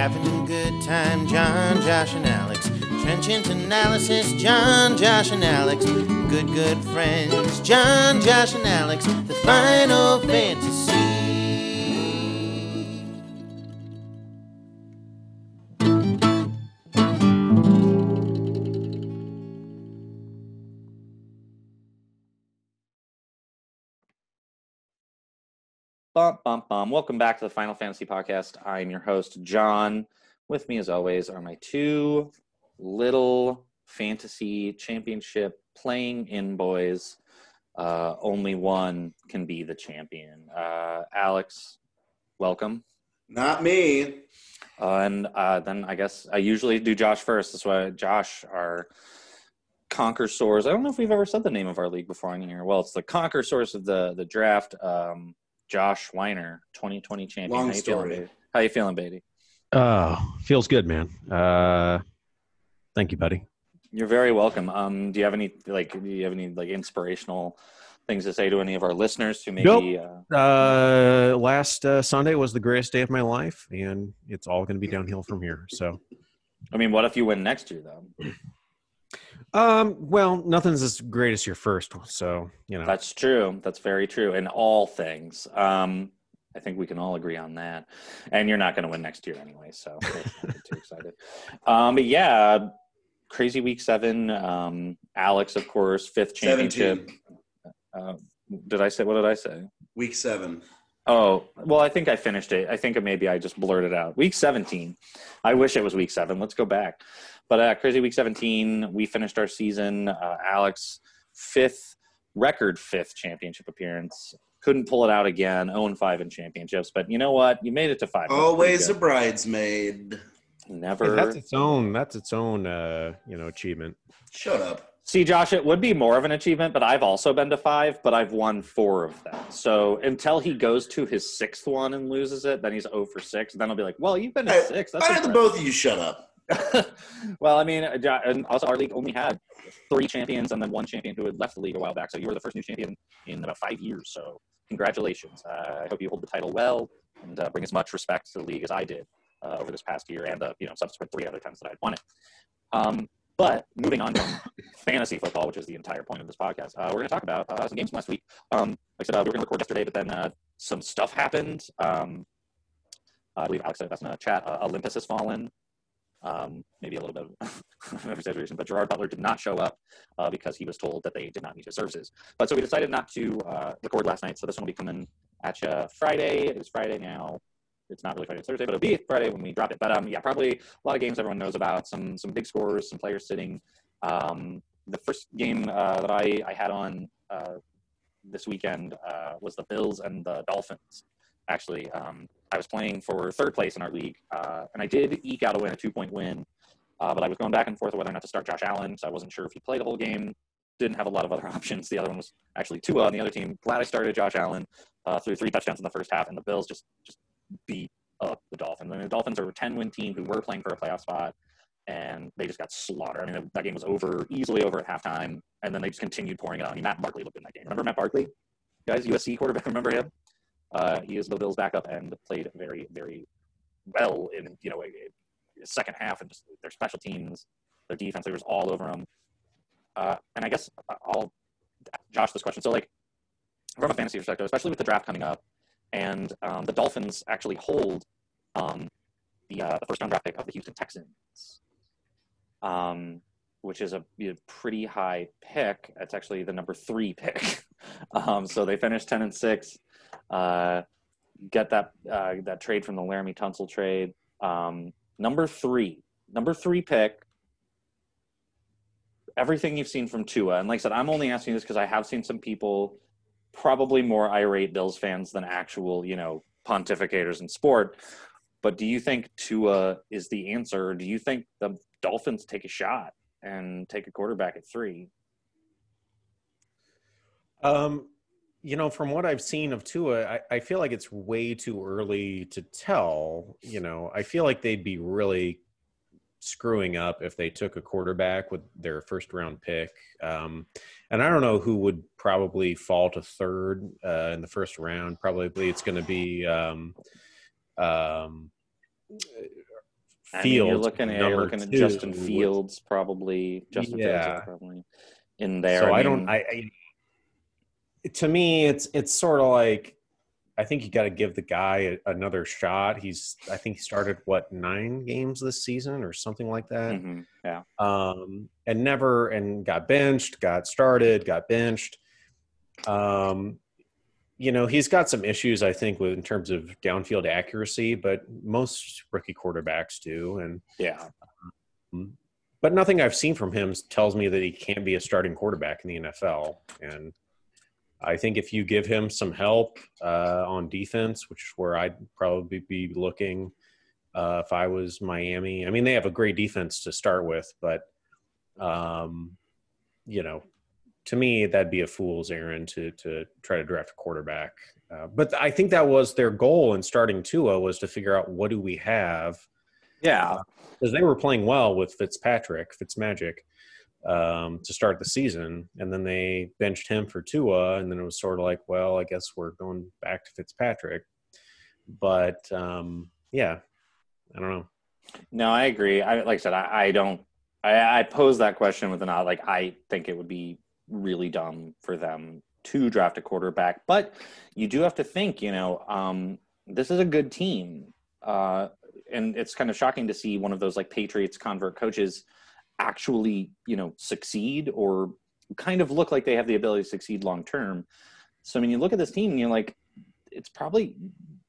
Having a good time, John, Josh, and Alex. Trenchant analysis, John, Josh, and Alex. Good, good friends, John, Josh, and Alex. The final fantasy. Bum, bum, bum. Welcome back to the Final Fantasy Podcast. I'm your host, John. With me, as always, are my two little fantasy championship playing in boys. Uh, only one can be the champion. Uh, Alex, welcome. Not me. Uh, and uh, then I guess I usually do Josh first. That's why Josh, our conquer source. I don't know if we've ever said the name of our league before on here. Well, it's the conquer source of the the draft. Um, Josh Weiner, 2020 champion. Long How you feeling, story. Beatty? How you feeling, Beatty? Oh, feels good, man. Uh, thank you, buddy. You're very welcome. Um, do you have any like do you have any like inspirational things to say to any of our listeners who maybe uh, Uh, last uh, Sunday was the greatest day of my life, and it's all going to be downhill from here. So, I mean, what if you win next year though? Um, well, nothing's as great as your first one. So, you know, That's true. That's very true in all things. Um, I think we can all agree on that. And you're not going to win next year anyway, so let's too excited. Um, but yeah, crazy week seven. Um, Alex, of course, fifth championship. Uh, did I say what did I say? Week seven. Oh, well, I think I finished it. I think maybe I just blurted out. Week 17. I wish it was week seven. Let's go back. But uh, crazy week 17, we finished our season. Uh, Alex, fifth, record fifth championship appearance. Couldn't pull it out again. 0 5 in championships. But you know what? You made it to five. Always a bridesmaid. Never. that's its own. That's its own. Uh, you know, achievement. Shut up. See, Josh, it would be more of an achievement, but I've also been to five, but I've won four of them. So until he goes to his sixth one and loses it, then he's 0 for six. Then I'll be like, well, you've been to Hey, six. That's Why did the both of you shut up? Well, I mean, uh, and also our league only had three champions and then one champion who had left the league a while back. So you were the first new champion in about five years. So congratulations. Uh, I hope you hold the title well and uh, bring as much respect to the league as I did uh, over this past year and the you know subsequent three other times that I'd won it. Um, but moving on from fantasy football, which is the entire point of this podcast, uh, we're going to talk about uh, some games from last week. Um, like I said, uh, we were going to record yesterday, but then uh, some stuff happened. Um, I believe Alex said that's in the chat. Uh, Olympus has fallen um, maybe a little bit of exaggeration, but Gerard Butler did not show up uh, because he was told that they did not need his services. But so we decided not to uh, record last night. So this one will be coming at you Friday. It is Friday now. It's not really Friday, it's Thursday, but it'll be Friday when we drop it. But um, yeah, probably a lot of games everyone knows about. Some some big scores, some players sitting. Um, the first game uh, that I, I had on uh, this weekend uh, was the Bills and the Dolphins. Actually, um, I was playing for third place in our league, uh, and I did eke out a win, a two point win. Uh, but I was going back and forth whether or not to start Josh Allen, so I wasn't sure if he played the whole game. Didn't have a lot of other options. The other one was actually Tua on the other team. Glad I started Josh Allen. Uh, threw three touchdowns in the first half, and the Bills just just beat up the Dolphins. I mean, the Dolphins are a 10 win team who were playing for a playoff spot, and they just got slaughtered. I mean, that game was over, easily over at halftime, and then they just continued pouring it on. I mean, Matt Barkley looked in that game. Remember Matt Barkley? Guys, USC quarterback, remember him? Uh, he is the Bills' backup and played very, very well in you know a, a second half and just their special teams, their defense. There was all over them. Uh, and I guess I'll Josh this question. So like from a fantasy perspective, especially with the draft coming up, and um, the Dolphins actually hold um, the uh, the first round draft pick of the Houston Texans, um, which is a, a pretty high pick. It's actually the number three pick. um, so they finished ten and six. Uh, get that uh, that trade from the Laremy Tunsil trade. Um, number three, number three pick. Everything you've seen from Tua, and like I said, I'm only asking this because I have seen some people, probably more irate Bills fans than actual, you know, pontificators in sport. But do you think Tua is the answer? Or do you think the Dolphins take a shot and take a quarterback at three? Um, you know, from what I've seen of Tua, I, I feel like it's way too early to tell. You know, I feel like they'd be really screwing up if they took a quarterback with their first round pick. Um, and I don't know who would probably fall to third uh, in the first round. Probably it's going to be um, um, I mean, you're looking at you're looking at Justin Fields probably. Justin Fields Yeah. is probably in there. So I, mean, don't. I, I to me, it's it's sort of like I think you got to give the guy a, another shot. He's I think he started what nine games this season or something like that. Mhm, yeah. um, and never and got benched, got started, got benched. Um, you know, he's got some issues, I think, with in terms of downfield accuracy, but most rookie quarterbacks do. And Yeah. but nothing I've seen from him tells me that he can't be a starting quarterback in the NFL. And I think if you give him some help uh, on defense, which is where I'd probably be looking uh, if I was Miami. I mean, they have a great defense to start with, but um, you know, to me, that'd be a fool's errand to to try to draft a quarterback. Uh, but I think that was their goal in starting Tua was to figure out what do we have Yeah. because they were playing well with Fitzpatrick, Fitzmagic, um, to start the season, and then they benched him for Tua, and then it was sort of like, well, I guess we're going back to Fitzpatrick. But um, yeah, I don't know. No, I agree. I like I said, I, I don't. I, I pose that question with an eye. Like I think it would be really dumb for them to draft a quarterback, but you do have to think. You know, um, this is a good team, uh, and it's kind of shocking to see one of those like Patriots convert coaches actually, you know, succeed or kind of look like they have the ability to succeed long term. So I mean, you look at this team and you're like, it's probably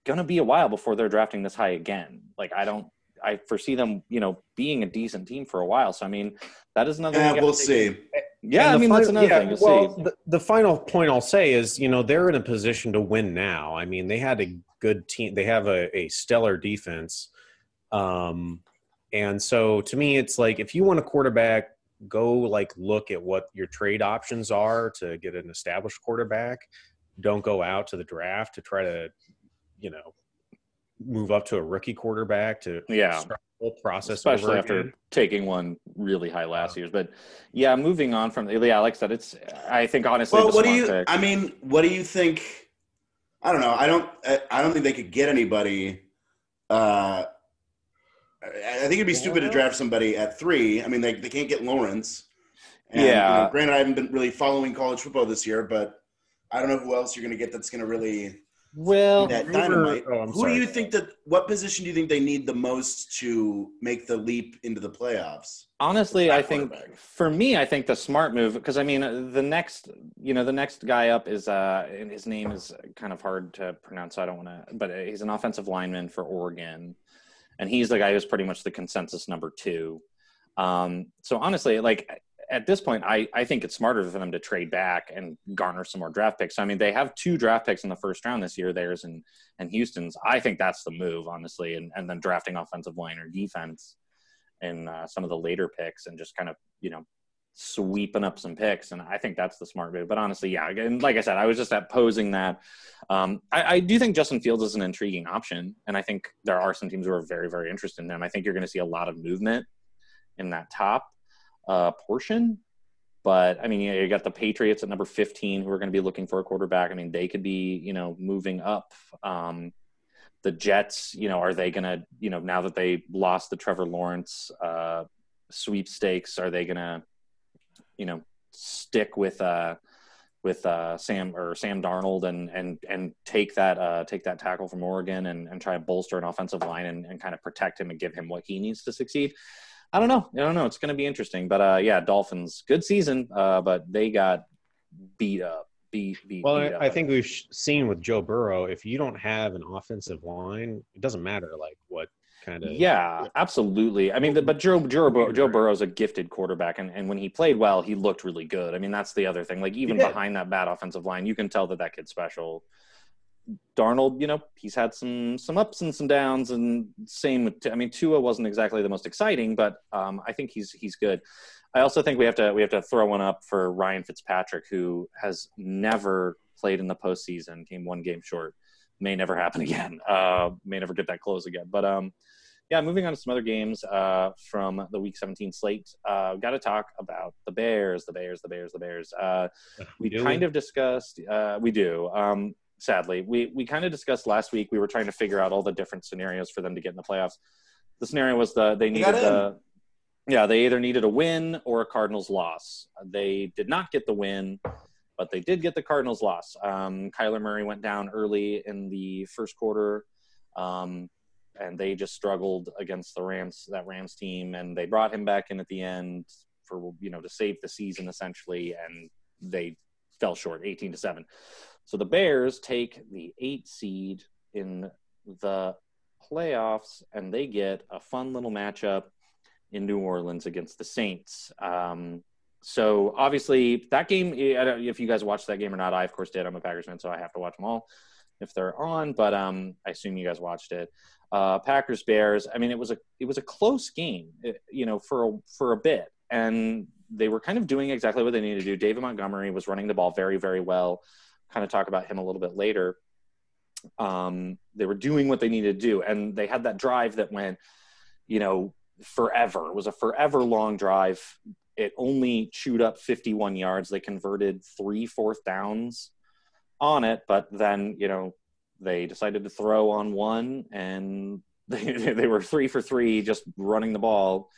going to be a while before they're drafting this high again. Like I don't I foresee them, you know, being a decent team for a while. So I mean, that is another. Yeah, thing we'll have to see. Yeah, And I the mean that's another yeah, thing. You'll well, see. The, the final point I'll say is, you know, they're in a position to win now. I mean, they had a good team. They have a, a stellar defense. Um, and so to me, it's like if you want a quarterback, go like look at what your trade options are to get an established quarterback. Don't go out to the draft to try to, you know, move up to a rookie quarterback to Yeah. whole process especially over after again. taking one really high last year's. But yeah, moving on from yeah, like I said, it's I think honestly. Well, what do you? pick- I mean, what do you think? I don't know. I don't. I- I don't think they could get anybody. Uh, I I think it'd be stupid to draft somebody at three. I mean, they, they can't get Lawrence. And, Yeah. You know, granted, I haven't been really following college football this year, but I don't know who else you're going to get that's going to really well, that River- dynamite. oh, I'm who sorry. do you think that? What position do you think they need the most to make the leap into the playoffs? honestly, I think for me, I think the smart move because I mean the next, you know, the next guy up is uh, and his name is kind of hard to pronounce. So I don't want to, but he's an offensive lineman for Oregon, and he's the guy who's pretty much the consensus number two. Um, so honestly, like at this point, I, I think it's smarter for them to trade back and garner some more draft picks. I mean, they have two draft picks in the first round this year, theirs and, and Houston's. I think that's the move, honestly, and, and then drafting offensive line or defense in uh, some of the later picks and just kind of, you know, sweeping up some picks. And I think that's the smart move. But honestly, yeah, and like I said, I was just at posing that. Um, I, I do think Justin Fields is an intriguing option. And I think there are some teams who are very, very interested in him. I think you're going to see a lot of movement in that top uh, portion. But I mean, you, know, you got the Patriots at number 15 who are going to be looking for a quarterback. I mean, they could be, you know, moving up. Um, the Jets, you know, are they going to, you know, now that they lost the Trevor Lawrence uh, sweepstakes, are they going to, you know, stick with uh, with uh, Sam or Sam Darnold and and and take that uh, take that tackle from Oregon and, and try to bolster an offensive line and, and kind of protect him and give him what he needs to succeed. I don't know. I don't know. It's going to be interesting. But uh, yeah, Dolphins, good season, uh, but they got beat up. Beat, beat, Well, beat I. I think we've seen with Joe Burrow, if you don't have an offensive line, it doesn't matter like what kind of. Yeah, absolutely. I mean, the, but Joe Joe, Joe Burrow's a gifted quarterback, and, and when he played well, he looked really good. I mean, that's the other thing. Like even behind that bad offensive line, you can tell that that kid's special. Darnold, you know, he's had some some ups and some downs, and same with. I mean, Tua wasn't exactly the most exciting, but um, I think he's he's good. I also think we have to we have to throw one up for Ryan Fitzpatrick, who has never played in the postseason, came one game short. May never happen again. Uh, may never get that close again. But um, yeah, moving on to some other games uh, from the Week 17 slate. Uh, Got to talk about the Bears, the Bears, the Bears, the Bears. Uh, we Do kind we? of discussed. Uh, we do. Um, sadly, we we kind of discussed last week. We were trying to figure out all the different scenarios for them to get in the playoffs. the scenario was the they needed the yeah they either needed a win or a Cardinals loss. They did not get the win, but they did get the Cardinals loss. Um, Kyler Murray went down early in the first quarter, um, and they just struggled against the Rams that Rams team, and they brought him back in at the end for you know to save the season essentially, and they fell short, eighteen to seven. So the Bears take the eight seed in the playoffs, and they get a fun little matchup in New Orleans against the Saints. Um, so obviously that game, I don't, if you guys watched that game or not, I of course did. I'm a Packers fan, so I have to watch them all if they're on. But um, I assume you guys watched it. Uh, Packers Bears. I mean, it was a it was a close game, you know, for a, for a bit, and they were kind of doing exactly what they needed to do. David Montgomery was running the ball very very well. Kind of talk about him a little bit later. Um, they were doing what they needed to do, and they had that drive that went, you know, forever. It was a forever long drive. It only chewed up 51 yards. They converted three fourth downs on it, but then you know they decided to throw on one, and they they were three for three, just running the ball.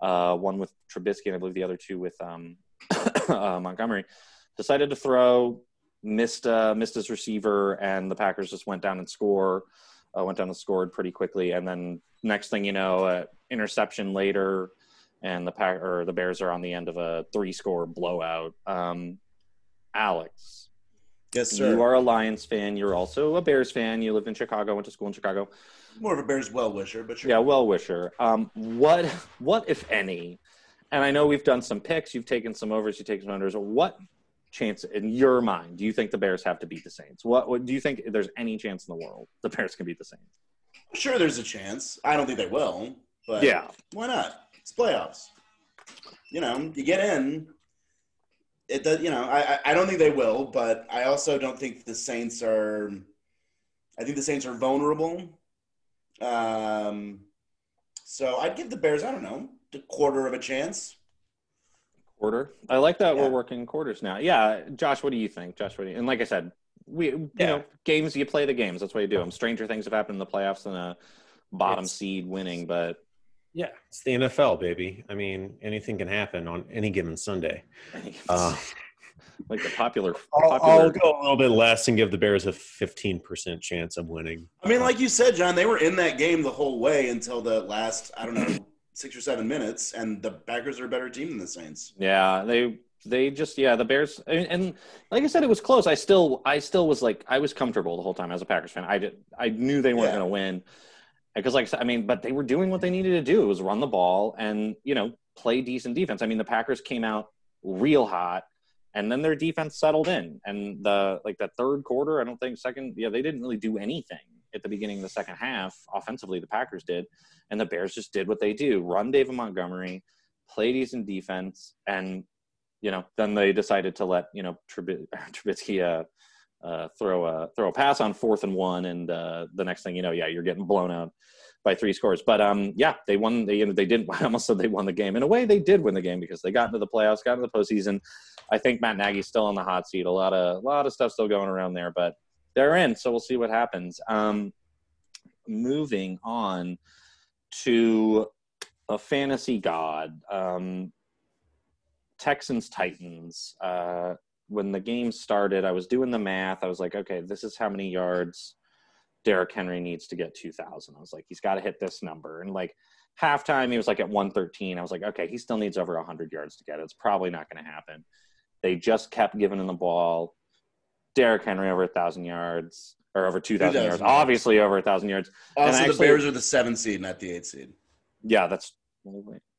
Uh, one with Trubisky, and I believe the other two with um, uh, Montgomery. Decided to throw, missed uh, missed his receiver, and the Packers just went down and score. Uh, went down and scored pretty quickly, and then next thing you know, interception later, and the pack or the Bears are on the end of a three score blowout. Um, Alex, Yes, sir. you are a Lions fan. You're also a Bears fan. You live in Chicago. Went to school in Chicago. More of a Bears well wisher, but sure. Yeah, well wisher. Um, what what if any? And I know we've done some picks. You've taken some overs. You've taken some unders. What chance in your mind do you think the Bears have to beat the Saints? What, what do you think? There's any chance in the world the Bears can beat the Saints? Sure, there's a chance. I don't think they will, but Yeah. why not? It's playoffs. You know, you get in. It does. You know, I I- don't think they will, but I also don't think the Saints are. I think the Saints are vulnerable. Um, so I'd give the Bears. I don't know, a quarter of a chance. Quarter. I like that Yeah. we're working quarters now. Yeah, Josh, what do you think? Josh, what do you? And like I said, we you Yeah. know games you play the games. That's what you do. them. Stranger things have happened in the playoffs than a bottom It's- seed winning, but Yeah, it's the NFL, baby. I mean, anything can happen on any given Sunday. Uh, like the popular. I'll, I'll go a little bit less and give the Bears a 15% chance of winning. I mean, like you said, John, they were in that game the whole way until the last. I don't know. Six or seven minutes, and the Packers are a better team than the Saints. Yeah, they they just yeah the Bears and, and like I said it was close. I still I still was like I was comfortable the whole time as a Packers fan. I did I knew they weren't Yeah. going to win because like I mean, but they were doing what they needed to do. It was run the ball and you know play decent defense. I mean, the Packers came out real hot. And then their defense settled in, and the like that third quarter. I don't think second. Yeah, they didn't really do anything at the beginning of the second half offensively. The Packers did, and the Bears just did what they do: run David Montgomery, play decent defense, and you know, then they decided to let you know Trub- Trubisky uh, uh, throw a throw a pass on fourth and one, and uh, the next thing you know, yeah, you're getting blown out by three scores. But um, yeah, they won. They they didn't. I almost said they won the game. In a way, they did win the game because they got into the playoffs, got into the postseason. I think Matt Nagy's still on the hot seat. A lot of a lot of stuff still going around there, but they're in. So we'll see what happens. Um, moving on to a fantasy god. Um, Texans Titans. Uh, when the game started, I was doing the math. I was like, okay, this is how many yards Derrick Henry needs to get 2,000. I was like, he's got to hit this number. And like halftime, he was like at 113. I was like, okay, he still needs over 100 yards to get it. It's probably not going to happen. They just kept giving him the ball. Derrick Henry over 1,000 yards or over 2,000 yards. yards. Obviously over 1,000 yards. Also, actually- the Bears are the seven seed, not the eight seed. Yeah, that's.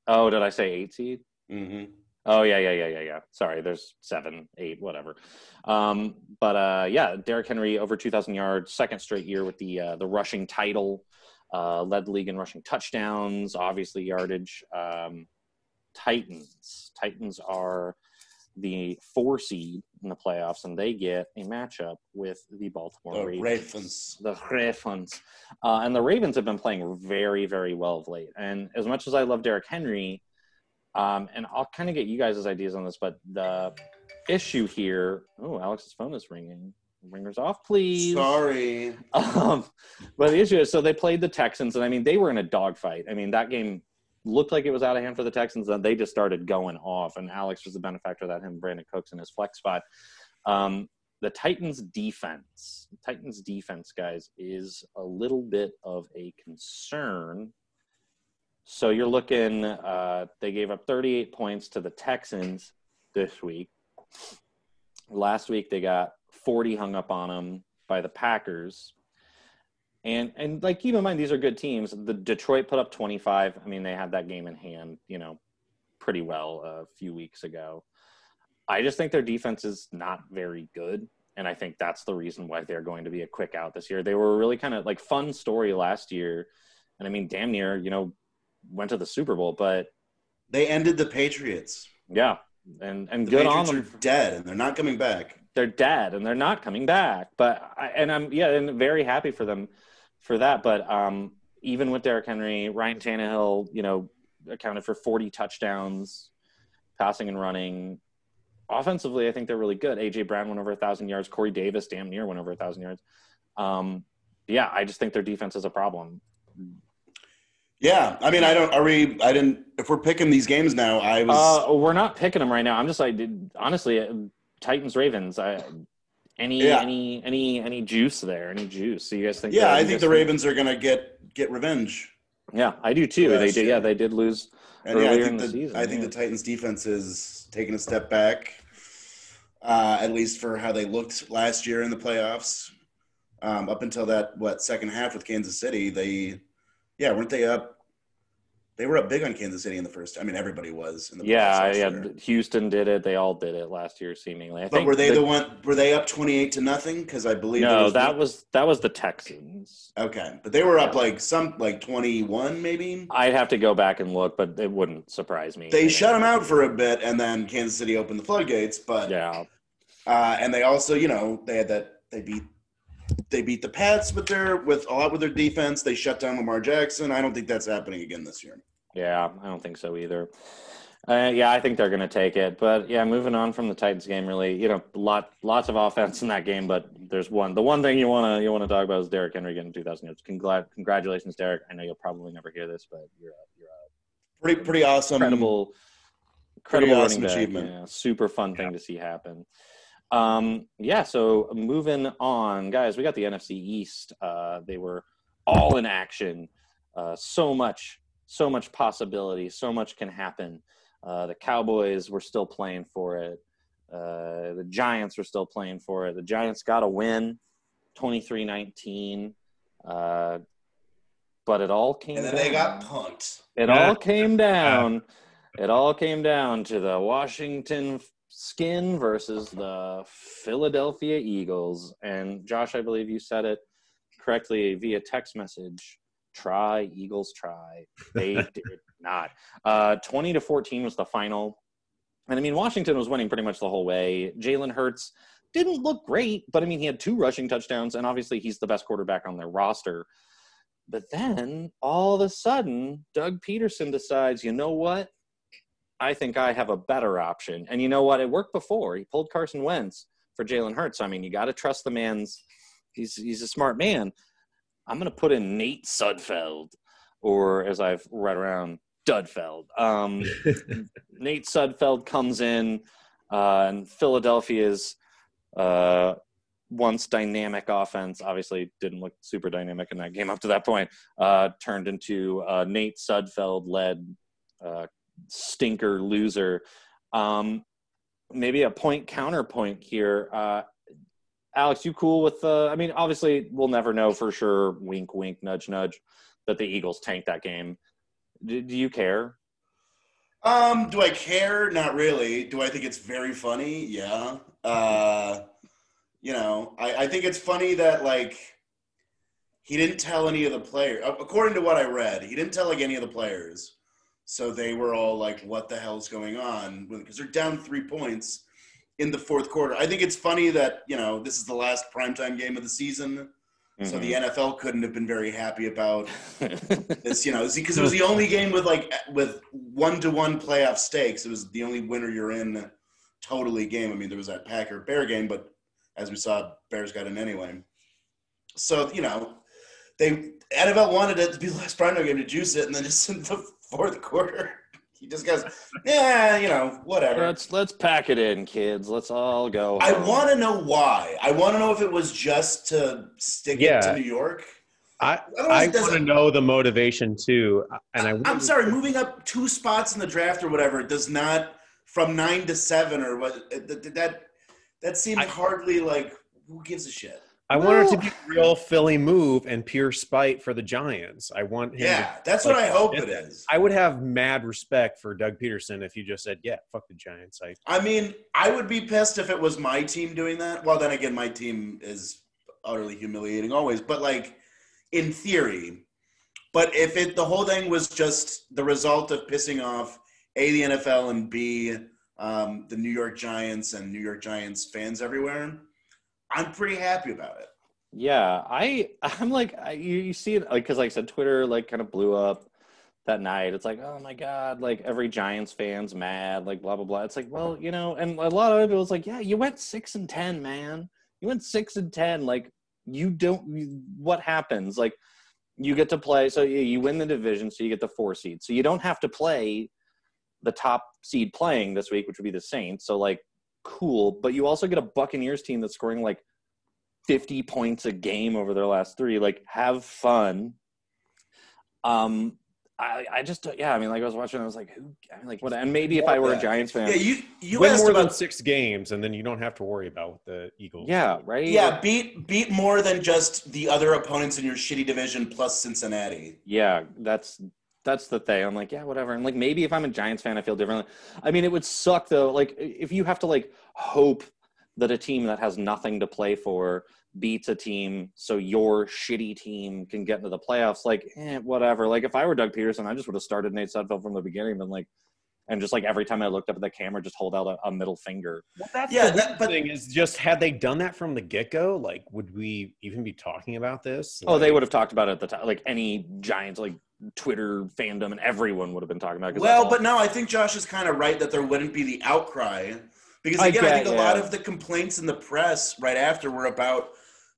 Oh, did I say eight seed? Mm-hmm. Oh yeah, yeah, yeah, yeah, yeah. Sorry, there's seven, eight, whatever. Um, but uh, yeah, Derrick Henry over 2,000 yards, second straight year with the uh, the rushing title, uh, led league in rushing touchdowns, obviously yardage. Um, Titans, Titans are the four seed in the playoffs, and they get a matchup with the Baltimore The Ravens. Ravens. The Ravens. Uh, and the Ravens have been playing very, very well of late. And as much as I love Derrick Henry, um, and I'll kind of get you guys' ideas on this, but the issue here. Oh, Alex's phone is ringing. ringers off, please. Sorry. Um, but the issue is, so they played the Texans, and I mean, they were in a dogfight. I mean, that game looked like it was out of hand for the Texans, and they just started going off. And Alex was the benefactor of that, him, Brandin Cooks in his flex spot. Um, the Titans defense, Titans defense, guys, is a little bit of a concern. So you're looking, uh, they gave up 38 points to the Texans this week. Last week they got 40 hung up on them by the Packers. And and like keep in mind these are good teams. The Detroit put up 25. I mean they had that game in hand, you know, pretty well a few weeks ago. I just think their defense is not very good. And I think that's the reason why they're going to be a quick out this year. They were really kind of like fun story last year. And I mean, damn near, you know, went to the Super Bowl, but They ended the Patriots. yeah. And and The good on Patriots them. are dead, and they're not coming back. They're dead and they're not coming back. But I, and I'm yeah, and very happy for them for that. But um even with Derrick Henry, Ryan Tannehill, you know, accounted for 40 touchdowns, passing and running. Offensively, I think they're really good. AJ Brown went over a thousand yards. Corey Davis damn near went over a thousand yards. Um, yeah, I just think their defense is a problem. Yeah, I mean, I don't. Are we? I didn't. If we're picking these games now, I was. Uh, we're not picking them right now. I'm just like, honestly, uh, Titans Ravens. I, any Yeah. any any any juice there? Any juice? So you guys think? yeah, I think the Ravens are gonna get get revenge. Yeah, I do too. for They did. Yeah, they did lose. And yeah, I Earlier think in the, the season, I think yeah. the Titans defense is taking a step back, uh, at least for how they looked last year in the playoffs. Um, up until that what second half with Kansas City, they yeah weren't they up? They were up big on Kansas City in the first. I mean, everybody was in the Yeah, yeah. year. Houston did it. They all did it last year, seemingly. I But think were they the, one? Were they up twenty eight to nothing? Because I believe No, was that was that was the Texans. okay, but they were up Yeah. like some like twenty one maybe. I'd have to go back and look, but it wouldn't surprise me. They shut them out for a bit, and then Kansas City opened the floodgates. But Yeah, Uh, and they also, you know, they had that they beat they beat the Pats with their with a lot with their defense. They shut down Lamar Jackson. I don't think that's happening again this year. Yeah, I don't think so either. Uh, yeah, I think they're going to take it. But yeah, moving on from the Titans game, really, you know, lot lots of offense in that game. But there's one. The one thing you want to you want to talk about is Derrick Henry getting 2,000 yards. Congla- congratulations, Derrick. I know you'll probably never hear this, but you're a, you're a Pretty pretty awesome. incredible, pretty incredible awesome achievement. Yeah, super fun thing to see happen. Um, yeah, so moving on, guys, we got the NFC East. Uh, they were all in action. Uh, so much, so much possibility. So much can happen. Uh, the Cowboys were still playing for it. Uh, the Giants were still playing for it. The Giants got a win, 23-19. Uh, but it all came And then down. they got punked. It Yeah. all came down. It all came down to the Washington Skin versus the Philadelphia Eagles. And Josh, I believe you said it correctly via text message. Try Eagles, try. They did not. Uh, Twenty to fourteen was the final. And I mean, Washington was winning pretty much the whole way. Jalen Hurts didn't look great, but I mean, he had two rushing touchdowns, and obviously, he's the best quarterback on their roster. But then all of a sudden, Doug Pederson decides, you know what? I think I have a better option. And you know what? It worked before. He pulled Carson Wentz for Jalen Hurts. I mean, you got to trust the man's. He's he's a smart man. I'm going to put in Nate Sudfeld, or as I've read around, Dudfeld. Um, Nate Sudfeld comes in, uh, and Philadelphia's uh, once dynamic offense obviously didn't look super dynamic in that game up to that point. Uh, turned into uh, Nate Sudfeld led uh, stinker loser. Um, maybe a point counterpoint here. Alex, you cool with? Uh, I mean, obviously, we'll never know for sure. Wink, wink, nudge, nudge. That the Eagles tanked that game. Do, do you care? Um, do I care? Not really. Do I think it's very funny? Yeah. Uh, you know, I, I think it's funny that like he didn't tell any of the players. According to what I read, he didn't tell like any of the players. So they were all like, "What the hell's going on?" Because they're down three points in the fourth quarter. I think it's funny that you know this is the last primetime game of the season, so the mm-hmm. NFL couldn't have been very happy about this, you know, because it was the only game with like with one to one playoff stakes. It was the only winner you're in totally game. I mean, there was that Packer Bear game, but as we saw, Bears got in anyway. So you know, they NFL wanted it to be the last primetime game to juice it, and then just in the fourth quarter, he just goes, "Yeah, you know, whatever." Let's let's pack it in, kids. Let's all go. I want to know why. I want to know if it was just to stick it to New York. I Otherwise, I want to know the motivation too, uh, and I I'm sorry, moving up two spots in the draft or whatever does not from nine to seven or what uh, that that that seems hardly like who gives a shit. I want it to Well- be a real Philly move and pure spite for the Giants. I want him. to- Yeah, that's what I hope it- it is. I would have mad respect for Doug Pederson if you just said, "Yeah, fuck the Giants." I I mean, I would be pissed if it was my team doing that. Well, then again, my team is utterly humiliating always. But like, in theory, but if it the whole thing was just the result of pissing off a the NFL and b um, the New York Giants and New York Giants fans everywhere, I'm pretty happy about it. Yeah, I I'm like I, you, you see it like because like I said, Twitter like kind of blew up that night. It's like oh my god, like every Giants fans mad, like blah blah blah. It's like well you know, and a lot of it was like yeah, you went six and ten, man. You went six and ten. Like you don't. you- What happens? Like you get to play. So you, you win the division, so you get the four seed. So you don't have to play the top seed playing this week, which would be the Saints. So like cool, but you also get a Buccaneers team that's scoring like 50 points a game over their last three. Like, have fun. Um, I, I just, yeah, I mean, like, I was watching, I was like, who, I mean, like, what, and maybe if I were a Yeah. Giants fan, Yeah, you you win more about than six games, and then you don't have to worry about the Eagles. yeah, right? yeah beat beat more than just the other opponents in your shitty division plus Cincinnati. Yeah, that's that's the thing. I'm like, yeah, whatever. And like maybe if I'm a Giants fan, I feel differently. I mean, it would suck though. Like if you have to like hope that a team that has nothing to play for beats a team so your shitty team can get into the playoffs, like eh, whatever. Like if I were Doug Pederson, I just would have started Nate Sudfeld from the beginning and like and just like every time I looked up at the camera, just hold out a, a middle finger. Well, that's Yeah, the that- but- thing is just had they done that from the get go, like would we even be talking about this? Oh, they would have talked about it at the time. Like any Giants like Twitter fandom and everyone would have been talking about it. 'cause that's Well, but no, I think Josh is kind of right that there wouldn't be the outcry because again, I, get- think a lot of the complaints in the press right after were about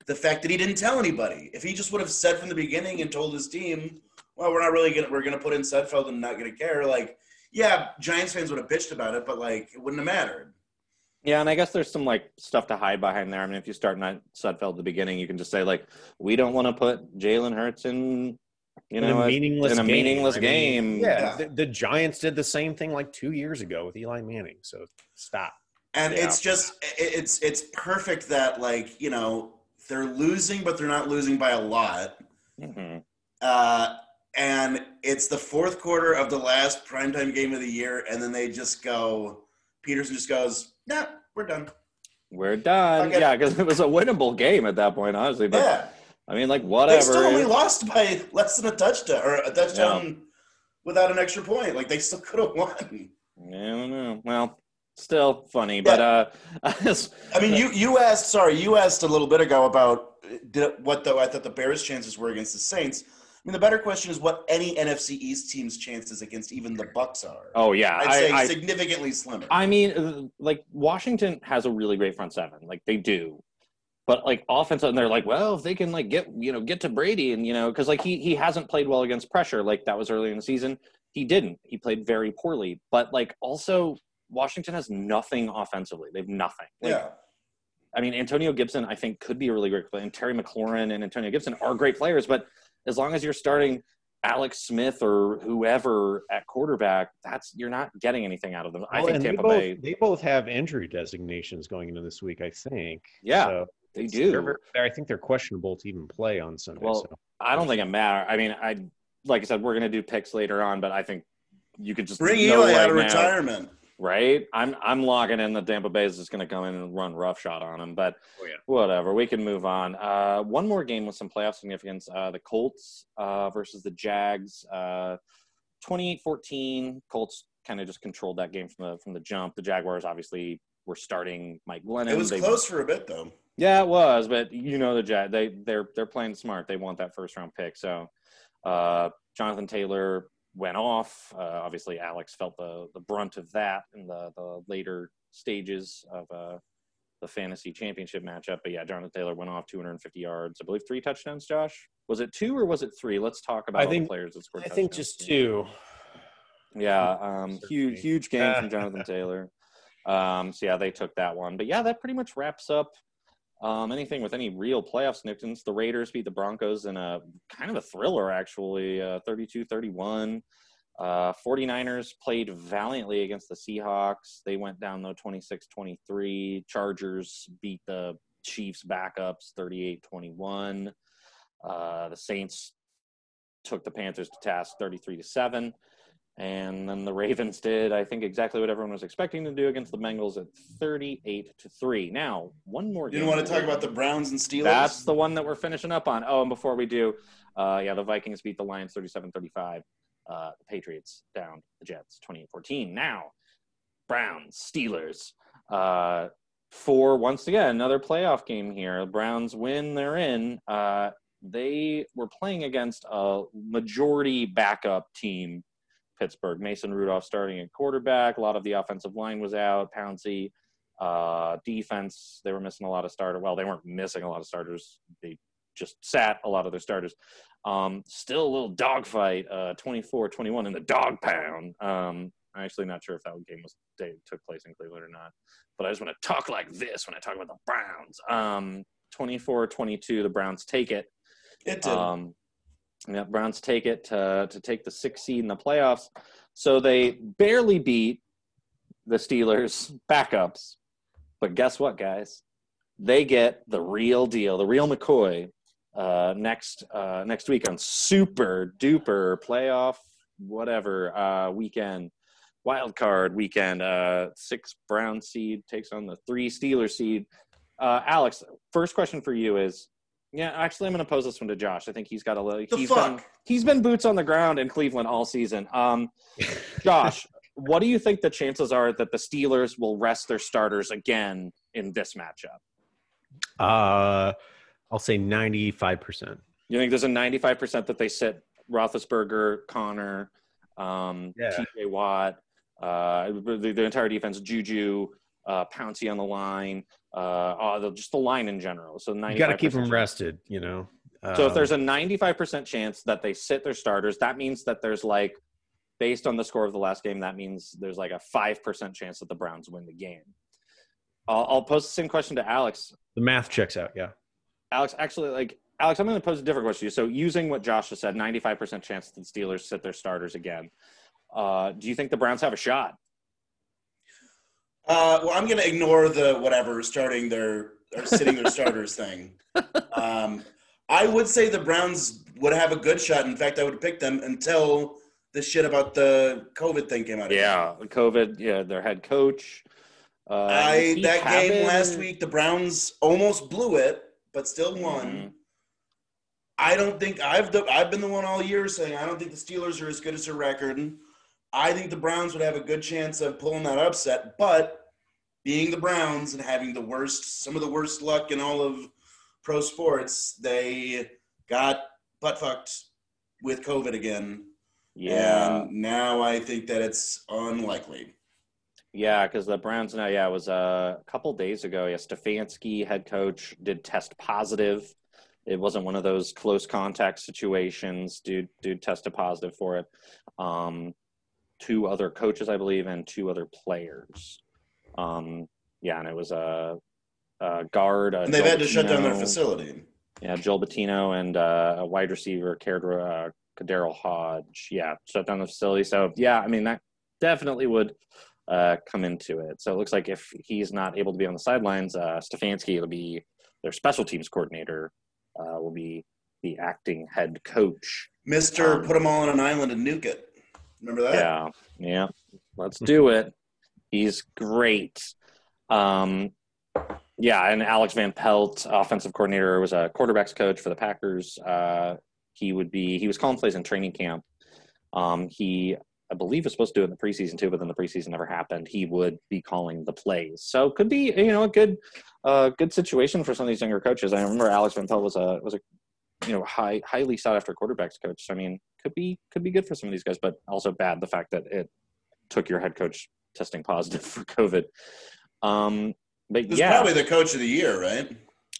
the fact that he didn't tell anybody. If he just would have said from the beginning and told his team, "Well, we're not really gonna we're gonna put in Sudfeld and not gonna care," like yeah, Giants fans would have bitched about it, but like it wouldn't have mattered. Yeah, and I guess there's some like stuff to hide behind there. I mean, if you start not Sudfeld at the beginning, you can just say like, we don't want to put Jalen Hurts in, you in know, a a- meaningless in a game. meaningless I mean, game. yeah, Yeah. The, the Giants did the same thing like two years ago with Eli Manning. So stop. And Yeah. it's just it's it's perfect that like you know they're losing, but they're not losing by a lot. Mhm. Uh, and it's the fourth quarter of the last primetime game of the year, and then they just go. Pederson just goes, "Nah, we're done." We're done. Okay. Yeah, because it was a winnable game at that point, honestly. But yeah, I mean, like whatever. they still only lost by less than a touchdown or a touchdown without an extra point. Like they still could have won. Yeah, I don't know. Well, still funny, but uh, I mean, you you asked. Sorry, you asked a little bit ago about uh, did, what though I thought the Bears' chances were against the Saints. I mean, the better question is what any NFC East team's chances against even the Bucs are. oh yeah, I'd say I, significantly slimmer. I mean, uh, like Washington has a really great front seven, like they do. But like offense, and they're like, well, if they can like get you know get to Brady, and you know, because like he he hasn't played well against pressure, like that was early in the season. He didn't. He played very poorly. But like also, Washington has nothing offensively. They've nothing. Like, yeah. I mean, Antonio Gibson, I think, could be a really great player, and Terry McLaurin and Antonio Gibson are great players. But as long as you're starting Alex Smith or whoever at quarterback, that's you're not getting anything out of them. I Well, think Tampa they both, Bay, they both have injury designations going into this week. I think. Yeah, So they they're do. ver- I think they're questionable to even play on Sunday. Well, so. I don't think it matters. I mean, I like I said, we're gonna do picks later on, but I think you could just Bring know Eli out of now- retirement. right? I'm I'm logging in that Tampa Bay is just going to come in and run roughshod on them, but Oh, yeah. whatever. We can move on. Uh, one more game with some playoff significance: uh, the Colts uh, versus the Jags. Uh, 28-14. Colts kind of just controlled that game from the from the jump. The Jaguars obviously were starting Mike Glennon. It was They- close for a bit though. Yeah, it was, but you know the Jag they they're they're playing smart. They want that first round pick. So uh, Jonathan Taylor went off. Uh, obviously, Alex felt the the brunt of that in the the later stages of uh, the fantasy championship matchup. But yeah, Jonathan Taylor went off 250 yards. I believe three touchdowns. Josh, was it two or was it three? Let's talk about I think- the players that scored. I think just two. Yeah, um, huge, huge game from Jonathan Taylor. Um, so yeah, they took that one. But yeah, that pretty much wraps up um, anything with any real playoff significance. The Raiders beat the Broncos in a kind of a thriller, actually, uh, 32-31. Uh, 49ers played valiantly against the Seahawks. They went down though 26-23. Chargers beat the Chiefs backups 38-21. Uh, the Saints took the Panthers to task 33 to 7. And then the Ravens did, I think, exactly what everyone was expecting to do against the Bengals at 38 to 3. Now, one more You want to talk about the Browns and Steelers? That's the one that we're finishing up on. Oh, and before we do, uh, yeah, the Vikings beat the Lions 37 35. Uh, the Patriots down the Jets 28 14. Now, Browns, Steelers. Uh, for once again, another playoff game here. The Browns win, they're in. Uh, they were playing against a majority backup team, Pittsburgh. Mason Rudolph starting at quarterback. A lot of the offensive line was out. Pouncey. Uh, defense, they were missing a lot of starters. Well, they weren't missing a lot of starters. They just sat a lot of their starters. Um, still a little dogfight, uh, 24-21 in the dog pound. Um, I'm actually not sure if that game was they took place in Cleveland or not, but I just want to talk like this when I talk about the Browns. Um, 24-22, the Browns take it. It did. Um, yeah, Browns take it to, to take the sixth seed in the playoffs. So they barely beat the Steelers backups. But guess what, guys? They get the real deal, the real McCoy, uh, next uh, next week on super duper playoff whatever uh, weekend, wild card weekend. Uh, six Brown seed takes on the three Steeler seed. Uh, Alex, first question for you is yeah, actually, I'm going to pose this one to Josh. I think he's got a little. the he's fuck? been he's been boots on the ground in Cleveland all season. Um, Josh, what do you think the chances are that the Steelers will rest their starters again in this matchup? Uh, I'll say ninety-five percent. You think there's a 95% that they sit Roethlisberger, Conner, um, Yeah. TJ Watt, uh, the, the entire defense, Juju, uh, Pouncey on the line, uh, uh, the, just the line in general. So 95 You got to keep them rested. You know. So if Um, there's a 95% chance that they sit their starters, that means that there's like, based on the score of the last game, that means there's like a 5% chance that the Browns win the game. I'll, I'll pose the same question to Alex. the math checks out. Yeah. Alex, actually, like, Alex, I'm going to pose a different question to you. So using what Josh just said, 95% chance that the Steelers sit their starters again. Uh, do you think the Browns have a shot? Uh, well, I'm going to ignore the whatever starting their or sitting their starters thing. Um, I would say the Browns would have a good shot. In fact, I would picked them until the shit about the COVID thing came out. Yeah, the COVID. Yeah, their head coach. Uh, I that game last week, the Browns almost blew it, but still won. Mhm. I don't think I've the, I've been the one all year saying I don't think the Steelers are as good as their record. I think the Browns would have a good chance of pulling that upset, but being the Browns and having the worst, some of the worst luck in all of pro sports, they got butt fucked with COVID again. Yeah. And now I think that it's unlikely. Yeah, because the Browns now, yeah, it was uh, a couple days ago. Yeah, Stefanski, head coach, did test positive. It wasn't one of those close contact situations. Dude, dude tested positive for it. Um, two other coaches, I believe, and two other players. Um, yeah, and it was a, a guard. A And they've had to shut down their facility. Yeah, Joel Bitonio and uh, a wide receiver, Kadar- uh, Hodge. Yeah, shut down the facility. So yeah, I mean that definitely would uh, come into it. So it looks like if he's not able to be on the sidelines, uh, Stefanski will be their special teams coordinator. Uh, will be the acting head coach. Mister, Um, put them all on an island and nuke it. Remember that? Yeah, yeah. Let's do it. He's great. Um, yeah, and Alex Van Pelt, offensive coordinator, was a quarterbacks coach for the Packers. Uh, he would be he was calling plays in training camp. Um, he, I believe, was supposed to do it in the preseason too, but then the preseason never happened. He would be calling the plays, so could be you know a good, uh, good situation for some of these younger coaches. I remember Alex Van Pelt was a was a you know high highly sought after quarterbacks coach. I mean, could be could be good for some of these guys, but also bad the fact that it took your head coach testing positive for COVID. Um, but This yeah, is probably the coach of the year, right?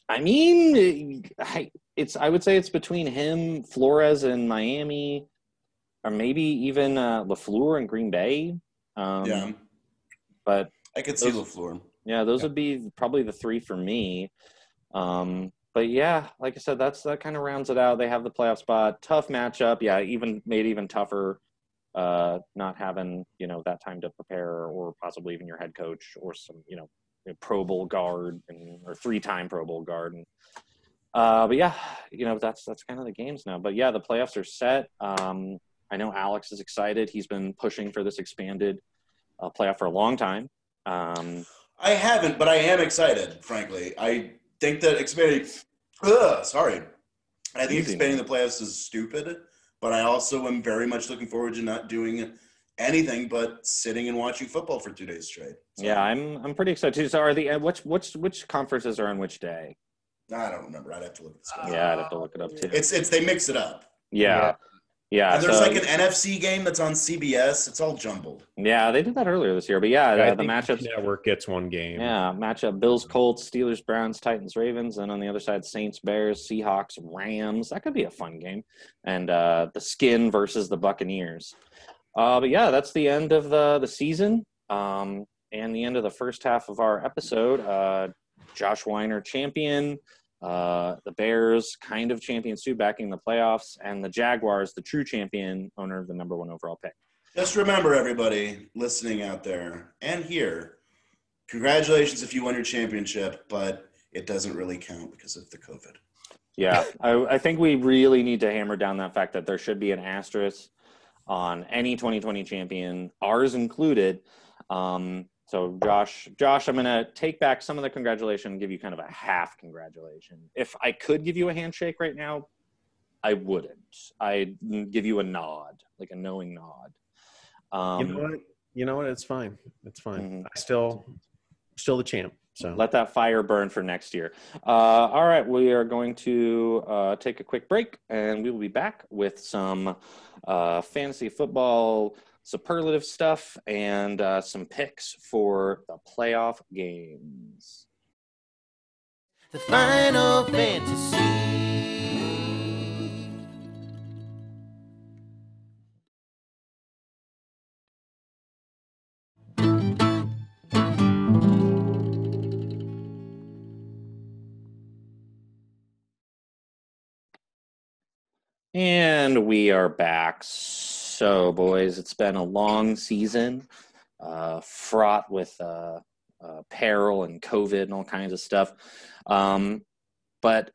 I mean, I, it's I would say it's between him, Flores and Miami, or maybe even uh, Lafleur and Green Bay. Um, yeah, but I could see those- Lafleur. yeah, those would be probably the three for me. Um, but yeah, like I said, that's that kind of rounds it out. They have the playoff spot, tough matchup. Yeah, even made even tougher. Uh, not having you know that time to prepare, or possibly even your head coach or some you know Pro Bowl guard and or three time Pro Bowl guard. And, uh, but yeah, you know that's that's kind of the games now. But yeah, the playoffs are set. Um, I know Alex is excited. He's been pushing for this expanded uh, playoff for a long time. Um, I haven't, but I am excited. Frankly, I think that expanding. Ugh, sorry, I think Easy, expanding the playoffs is stupid. But I also am very much looking forward to not doing anything but sitting and watching football for two days straight. So, Yeah, I'm I'm pretty excited too. So are the uh, which which which conferences are on which day? I don't remember. I'd have to look at the schedule. Yeah, I'd have to look it up too. It's it's they mix it up. Yeah, yeah. and there's so- like an NFC game that's on CBS. It's all jumbled. yeah, they did that earlier this year. But yeah, I uh, the matchup network gets one game. Yeah, matchup: Bills, Colts, Steelers, Browns, Titans, Ravens, and on the other side, Saints, Bears, Seahawks, Rams. That could be a fun game. And uh, the Skin versus the Buccaneers. Uh, but yeah, that's the end of the the season um, and the end of the first half of our episode. Uh, Josh Weiner champion, uh, the Bears kind of champions too, backing the playoffs, and the Jaguars, the true champion, owner of the number one overall pick. Just remember, everybody listening out there and here, congratulations if you won your championship, but it doesn't really count because of the COVID. Yeah, I, I think we really need to hammer down that fact that there should be an asterisk on any 2020 champion, ours included. Um, so, Josh, Josh, I'm gonna take back some of the congratulation and give you kind of a half congratulation. If I could give you a handshake right now, I wouldn't. I'd give you a nod, like a knowing nod. Um, You know what? You know what? It's fine. It's fine. Mhm. I still, still the champ. So Let that fire burn for next year. Uh, all right, we are going to uh, take a quick break, and we will be back with some uh, fantasy football superlative stuff and uh, some picks for the playoff games. The Final Fantasy. And we are back. So, boys, it's been a long season, uh, fraught with uh, uh, peril and COVID and all kinds of stuff. Um, but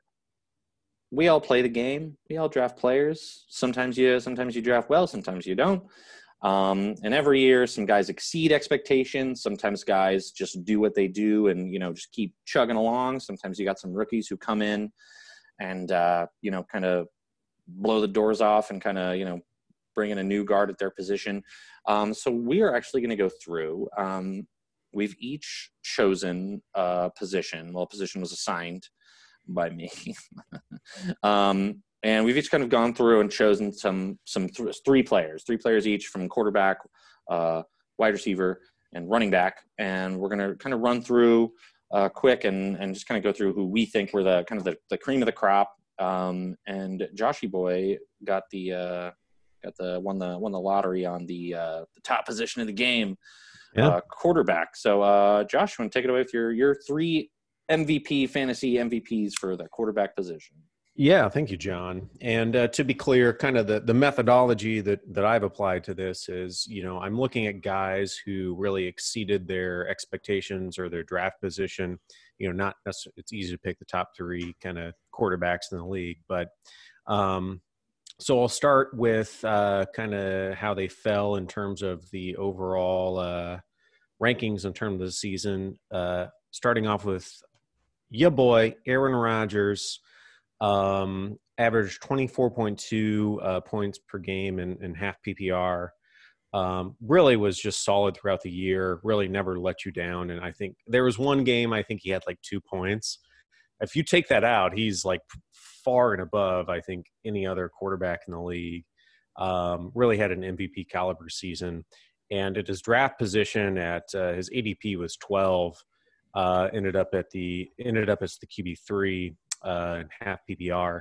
we all play the game. We all draft players. Sometimes you, sometimes you draft well. Sometimes you don't. Um, and every year, some guys exceed expectations. Sometimes guys just do what they do and you know just keep chugging along. Sometimes you got some rookies who come in and uh, you know kind of blow the doors off and kind of you know bring in a new guard at their position. Um, so we are actually going to go through. Um, we've each chosen a position. Well, a position was assigned by me, um, and we've each kind of gone through and chosen some some th- three players, three players each from quarterback, uh, wide receiver, and running back, and we're going to kind of run through. Uh, quick and, and just kind of go through who we think were the kind of the, the cream of the crop um, and Joshy boy got the uh, got the won the won the lottery on the uh, the top position of the game, Yeah. uh, quarterback. So uh, Josh, want to take it away with your your three MVP fantasy MVPs for the quarterback position? Yeah, thank you, John. And uh, to be clear, kind of the, the methodology that, that I've applied to this is, you know, I'm looking at guys who really exceeded their expectations or their draft position. You know, not necessarily, it's easy to pick the top three kind of quarterbacks in the league, but um, so I'll start with uh, kind of how they fell in terms of the overall uh, rankings in terms of the season. Uh, starting off with your boy Aaron Rodgers um, averaged 24.2 uh, points per game and, in half PPR. Um, really was just solid throughout the year, really never let you down. And I think there was one game, I think he had like two points. If you take that out, he's like far and above, I think, any other quarterback in the league. Um, really had an MVP caliber season. And at his draft position at uh, his ADP was 12 Uh, ended up at the ended up as the QB three uh, in half PPR.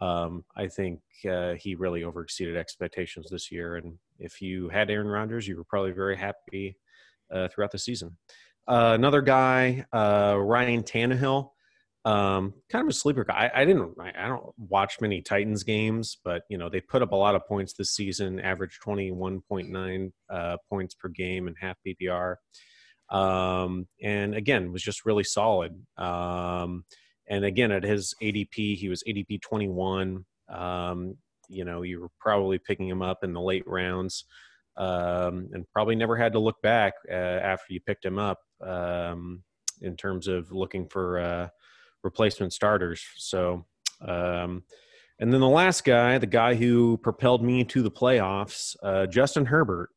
Um, I think uh, he really overexceeded expectations this year. And if you had Aaron Rodgers, you were probably very happy uh, throughout the season. Uh, another guy, uh, Ryan Tannehill, um, kind of a sleeper guy. I, I didn't, I, I, don't watch many Titans games, but you know they put up a lot of points this season. Average twenty one point nine uh, points per game and half PPR. Um, and again, was just really solid. Um, and again, at his ADP, he was ADP 21. Um, you know, you were probably picking him up in the late rounds um, and probably never had to look back uh, after you picked him up um, in terms of looking for uh, replacement starters. So, um, and then the last guy, the guy who propelled me to the playoffs, uh, Justin Herbert.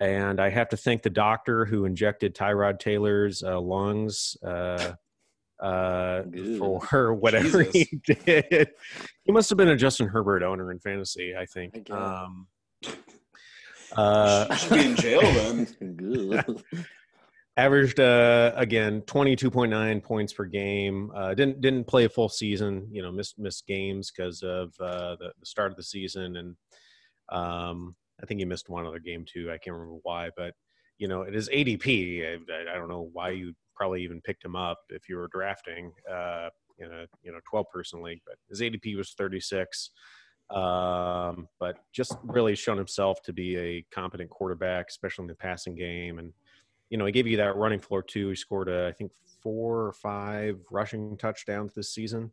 And I have to thank the doctor who injected Tyrod Taylor's uh, lungs uh, uh, for whatever Jesus. he did. He must have been a Justin Herbert owner in fantasy, I think. Um, uh, should be in jail then. averaged uh, again 22.9 points per game. Uh, didn't didn't play a full season. You know, missed missed games because of uh, the, the start of the season, and um, I think he missed one other game too. I can't remember why, but you know, it is ADP. I, I don't know why you probably even picked him up if you were drafting uh, in a you know 12 person league. But his ADP was 36. Um, but just really shown himself to be a competent quarterback, especially in the passing game. And you know, he gave you that running floor too. He scored, uh, I think, four or five rushing touchdowns this season.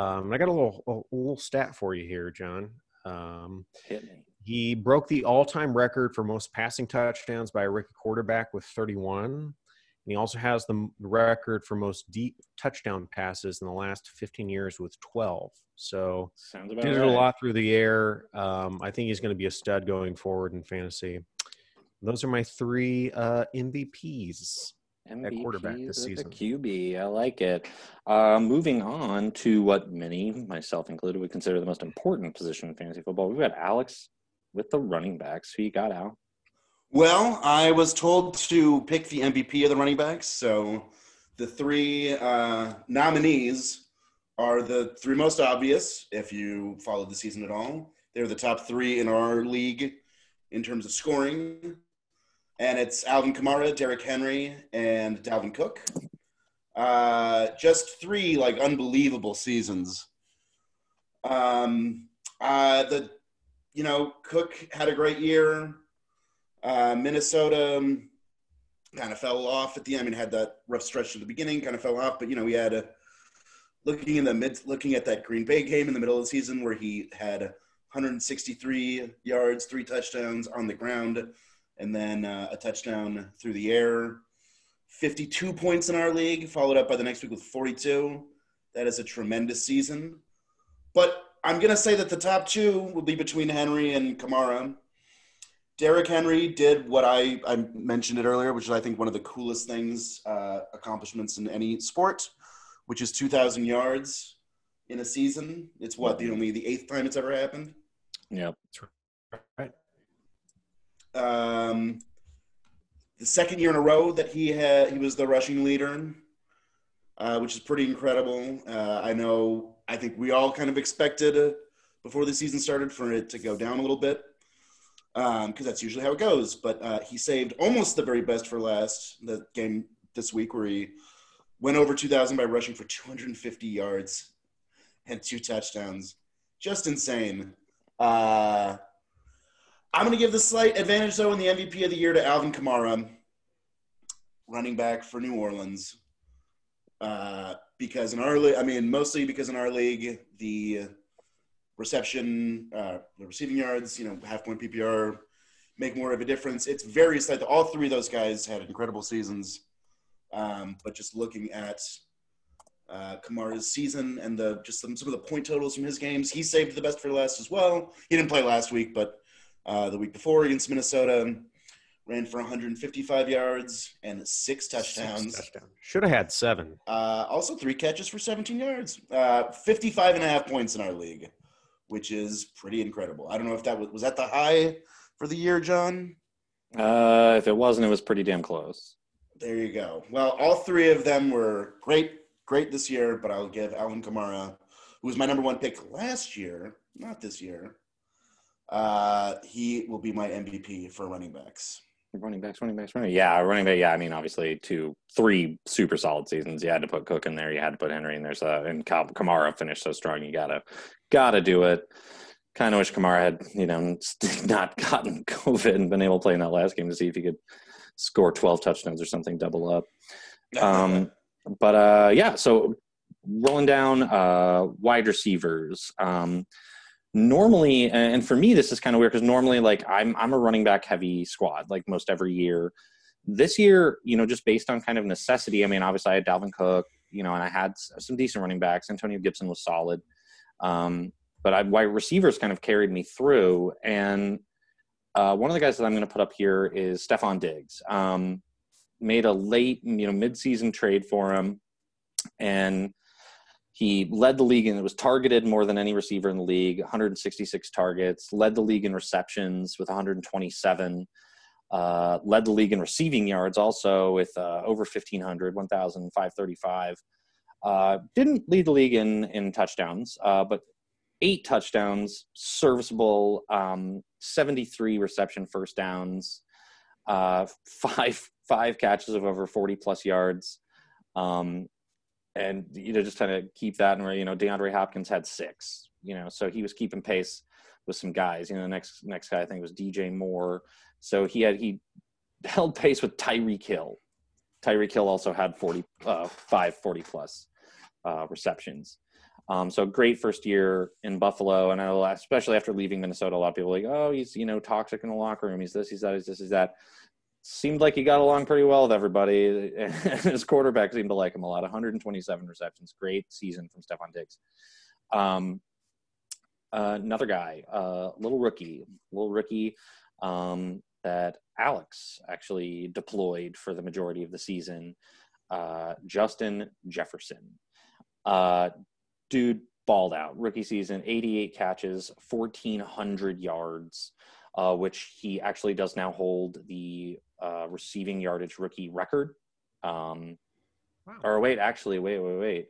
Um, I got a little a little stat for you here, John. Um, Hit me. He broke the all-time record for most passing touchdowns by a rookie quarterback with 31. And he also has the record for most deep touchdown passes in the last 15 years with 12. So Sounds about did right. it a lot through the air. Um, I think he's going to be a stud going forward in fantasy. Those are my three uh, MVPs MVP at quarterback this season. QB, I like it. Uh, moving on to what many, myself included, would consider the most important position in fantasy football. We've got Alex with the running backs. Who you got out? Well, I was told to pick the MVP of the running backs. So the three uh, nominees are the three most obvious if you followed the season at all. They're the top three in our league in terms of scoring. And it's Alvin Kamara, Derrick Henry, and Dalvin Cook. Uh, just three like unbelievable seasons. Um, uh, the you know Cook had a great year. Uh, Minnesota um, kind of fell off at the end. I mean, had that rough stretch at the beginning, kind of fell off. But you know, we had a looking in the mid, looking at that Green Bay game in the middle of the season where he had 163 yards, three touchdowns on the ground, and then uh, a touchdown through the air. 52 points in our league, followed up by the next week with 42. That is a tremendous season. But I'm going to say that the top two will be between Henry and Kamara. Derrick Henry did what I, I mentioned it earlier, which is I think one of the coolest things, uh, accomplishments in any sport, which is 2,000 yards in a season. It's what the only the eighth time it's ever happened. Yep. Right. Um, the second year in a row that he had, he was the rushing leader, uh, which is pretty incredible. Uh, I know. I think we all kind of expected uh, before the season started for it to go down a little bit because um, that's usually how it goes. But uh, he saved almost the very best for last. The game this week where he went over 2,000 by rushing for 250 yards and two touchdowns. Just insane. I'm going to give the slight advantage, though, in the MVP of the year to Alvin Kamara, running back for New Orleans. Uh, because in our league, I mean, mostly because in our league, the reception, uh, the receiving yards, you know, half point PPR make more of a difference. It's very slight. All three of those guys had incredible seasons. Um, but just looking at uh, Kamara's season and the just some, some of the point totals from his games, he saved the best for last as well. He didn't play last week, but uh, the week before against Minnesota, ran for 155 yards and six touchdowns. Six touchdowns. Should have had seven. Uh, also, three catches for 17 yards. Uh, 55 and a half points in our league, which is pretty incredible. I don't know if that was, was that the high for the year, John? Uh, if it wasn't, it was pretty damn close. There you go. Well, all three of them were great, great this year, but I'll give Alvin Kamara, who was my number one pick last year, not this year. Uh, he will be my MVP for running backs. Running backs, running backs, running. Yeah, running back. Yeah, I mean, obviously, two, three super solid seasons. You had to put Cook in there. You had to put Henry in there. So, and Kamara finished so strong. You gotta, gotta do it. Kind of wish Kamara had, you know, not gotten COVID and been able to play in that last game to see if he could score 12 touchdowns or something, double up. Um, but uh, yeah, so rolling down uh, wide receivers. Um, normally, and for me, this is kind of weird because normally, like I'm I'm a running back heavy squad, like most every year. This year, you know, just based on kind of necessity. I mean, obviously, I had Dalvin Cook, you know, and I had some decent running backs. Antonio Gibson was solid, um, but I, wide receivers kind of carried me through. And uh, one of the guys that I'm going to put up here is Stefon Diggs. Um, made a late, you know, midseason trade for him, and he led the league and was targeted more than any receiver in the league 166 targets led the league in receptions with 127 uh, led the league in receiving yards also with uh, over 1500 1535 uh, didn't lead the league in in touchdowns uh, but eight touchdowns serviceable um, 73 reception first downs uh, five five catches of over 40 plus yards. Um, and you know just kind of keep that and where you know DeAndre Hopkins had six you know so he was keeping pace with some guys. You know the next next guy I think was DJ Moore. So he had he held pace with Tyreek Hill. Tyreek Hill also had 40 uh, five 40 plus uh, receptions. Um, so great first year in Buffalo. And I especially after leaving Minnesota a lot of people like oh he's you know toxic in the locker room. He's this he's that he's this he's that seemed like he got along pretty well with everybody. His quarterback seemed to like him a lot. 127 receptions, great season from Stefon Diggs. Um, uh, another guy, uh, little rookie, little rookie um, that Alex actually deployed for the majority of the season. Uh, Justin Jefferson, uh, dude, balled out. Rookie season, 88 catches, 1,400 yards. Uh, which he actually does now hold the uh, receiving yardage rookie record. Um, wow. Or wait, actually, wait, wait, wait.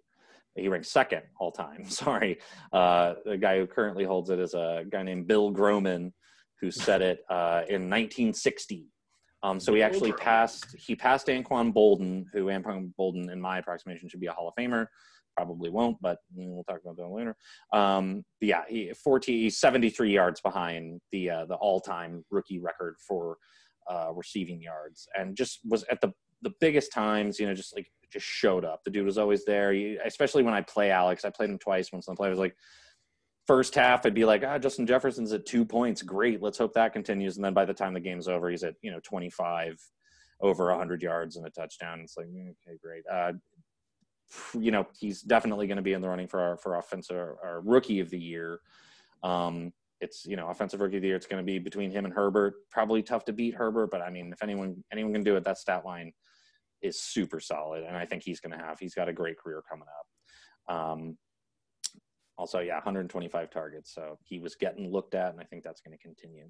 He ranks second all time. Sorry, uh, the guy who currently holds it is a guy named Bill Groman, who set it uh, in 1960. Um, so he actually passed. He passed Anquan Boldin, who Anquan Boldin, in my approximation, should be a Hall of Famer. Probably won't, but we'll talk about that later. Um, yeah, he 40, 73 yards behind the uh, the all time rookie record for uh, receiving yards, and just was at the the biggest times. You know, just like just showed up. The dude was always there. He, especially when I play Alex, I played him twice. Once on the play, I was like, first half, I'd be like, ah, Justin Jefferson's at two points. Great, let's hope that continues. And then by the time the game's over, he's at you know 25, over 100 yards and a touchdown. It's like, mm, okay, great. Uh, you know, he's definitely going to be in the running for our for offensive our rookie of the year. Um, it's you know offensive rookie of the year. It's going to be between him and Herbert. Probably tough to beat Herbert, but I mean, if anyone anyone can do it, that stat line is super solid, and I think he's going to have. He's got a great career coming up. Um, also, yeah, 125 targets, so he was getting looked at, and I think that's going to continue.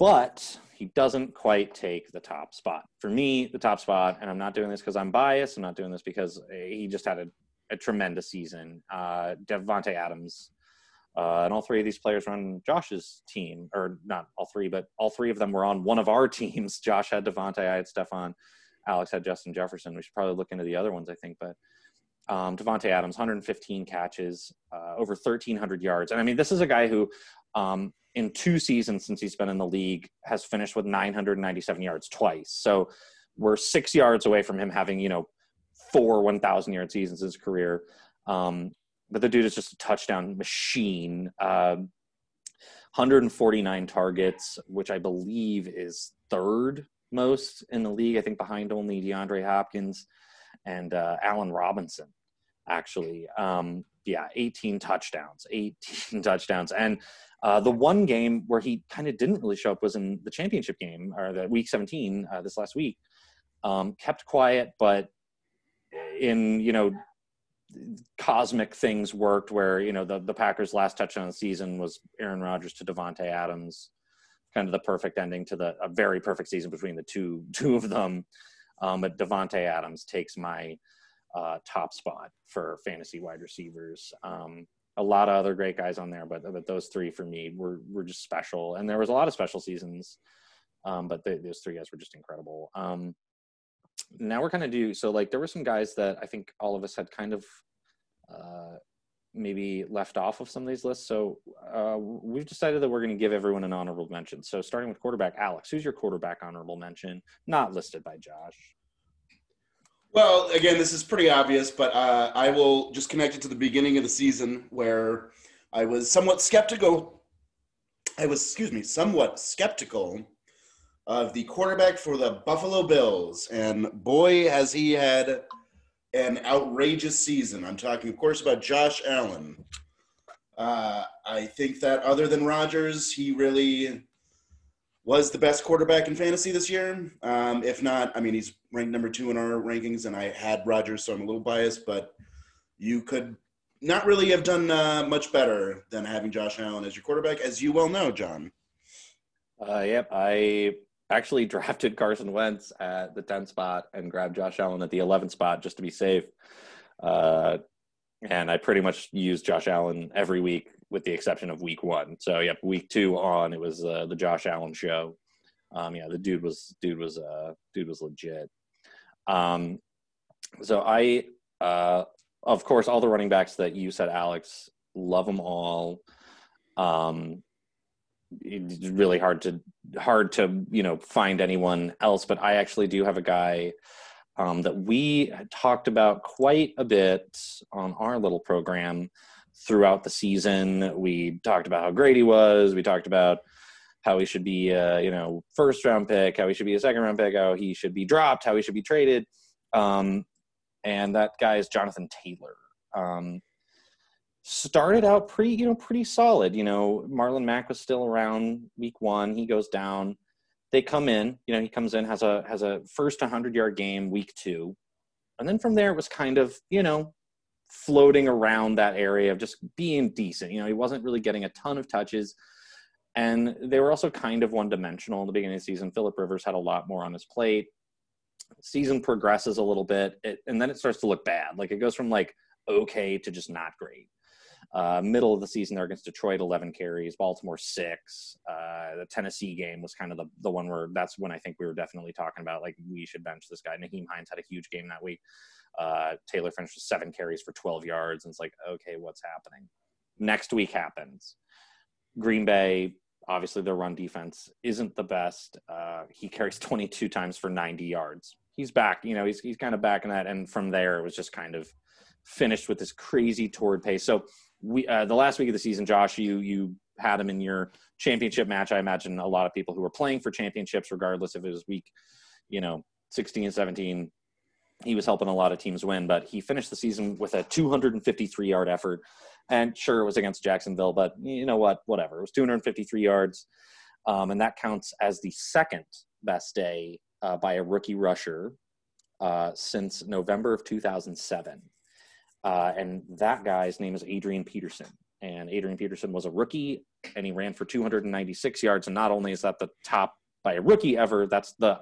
But he doesn't quite take the top spot. For me, the top spot, and I'm not doing this because I'm biased. I'm not doing this because he just had a, a tremendous season. Uh, Davante Adams uh, and all three of these players were on Josh's team, or not all three, but all three of them were on one of our teams. Josh had Davante, I had Stefon, Alex had Justin Jefferson. We should probably look into the other ones, I think. But um, Davante Adams, 115 catches, uh, over 1,300 yards. And I mean, this is a guy who, um, in two seasons since he's been in the league, has finished with 997 yards twice. So we're six yards away from him having, you know, four 1,000 yard seasons in his career. Um, but the dude is just a touchdown machine. Uh, 149 targets, which I believe is third most in the league. I think behind only DeAndre Hopkins and uh, Allen Robinson, actually. Um, yeah, 18 touchdowns, 18 touchdowns. And uh, the one game where he kind of didn't really show up was in the championship game or the week 17 uh, this last week. Um, kept quiet, but in you know cosmic things worked where you know the, the packers last touchdown of the season was aaron rodgers to davante adams kind of the perfect ending to the a very perfect season between the two two of them Um, but Davante Adams takes my uh, top spot for fantasy wide receivers. Um, a lot of other great guys on there, but but those three for me were were just special. And there was a lot of special seasons, um, but the, those three guys were just incredible. Um, now we're kind of do so like there were some guys that I think all of us had kind of uh, maybe left off of some of these lists. So uh, we've decided that we're going to give everyone an honorable mention. So starting with quarterback, Alex, who's your quarterback honorable mention? Not listed by Josh. Well, again, this is pretty obvious, but uh, I will just connect it to the beginning of the season where I was somewhat skeptical. I was, excuse me, somewhat skeptical of the quarterback for the Buffalo Bills. And boy, has he had an outrageous season. I'm talking, of course, about Josh Allen. Uh, I think that other than Rodgers, he really was the best quarterback in fantasy this year. Um, if not, I mean, he's ranked number two in our rankings, and I had Rodgers, so I'm a little biased, but you could not really have done uh, much better than having Josh Allen as your quarterback, as you well know, John. Uh, yep, I actually drafted Carson Wentz at the 10th spot and grabbed Josh Allen at the 11th spot just to be safe. Uh, and I pretty much used Josh Allen every week with the exception of week one. So yep, week two on it was uh, the Josh Allen show. Um, yeah, the dude was dude was uh, dude was legit. Um, so I, uh, of course, all the running backs that you said, Alex, love them all. Um, it's really hard to hard to you know find anyone else, but I actually do have a guy um, that we talked about quite a bit on our little program throughout the season. We talked about how great he was. We talked about how he should be, a, you know, first round pick, how he should be a second round pick, how he should be dropped, how he should be traded. Um, and that guy is Jonathan Taylor. Um, started out pretty, you know, pretty solid. You know, Marlon Mack was still around week one. He goes down. They come in. You know, he comes in has a has a first 100 yard game week two, and then from there it was kind of you know floating around that area of just being decent. You know, he wasn't really getting a ton of touches. And they were also kind of one dimensional in the beginning of the season. Philip Rivers had a lot more on his plate. Season progresses a little bit, it, and then it starts to look bad. Like it goes from like okay to just not great. Uh, middle of the season, they're against Detroit, 11 carries, Baltimore, six. Uh, the Tennessee game was kind of the, the one where that's when I think we were definitely talking about like we should bench this guy. Nyheim Hines had a huge game that week. Uh, Taylor finished with seven carries for 12 yards, and it's like, okay, what's happening? Next week happens. Green Bay, obviously, their run defense isn't the best. Uh, he carries 22 times for 90 yards. He's back, you know, he's, he's kind of back in that. And from there, it was just kind of finished with this crazy toward pace. So, we uh, the last week of the season, Josh, you you had him in your championship match. I imagine a lot of people who were playing for championships, regardless if it was week, you know, 16, 17, he was helping a lot of teams win, but he finished the season with a 253 yard effort. And sure, it was against Jacksonville, but you know what? Whatever. It was 253 yards. Um, and that counts as the second best day uh, by a rookie rusher uh, since November of 2007. Uh, and that guy's name is Adrian Peterson. And Adrian Peterson was a rookie and he ran for 296 yards. And not only is that the top by a rookie ever, that's the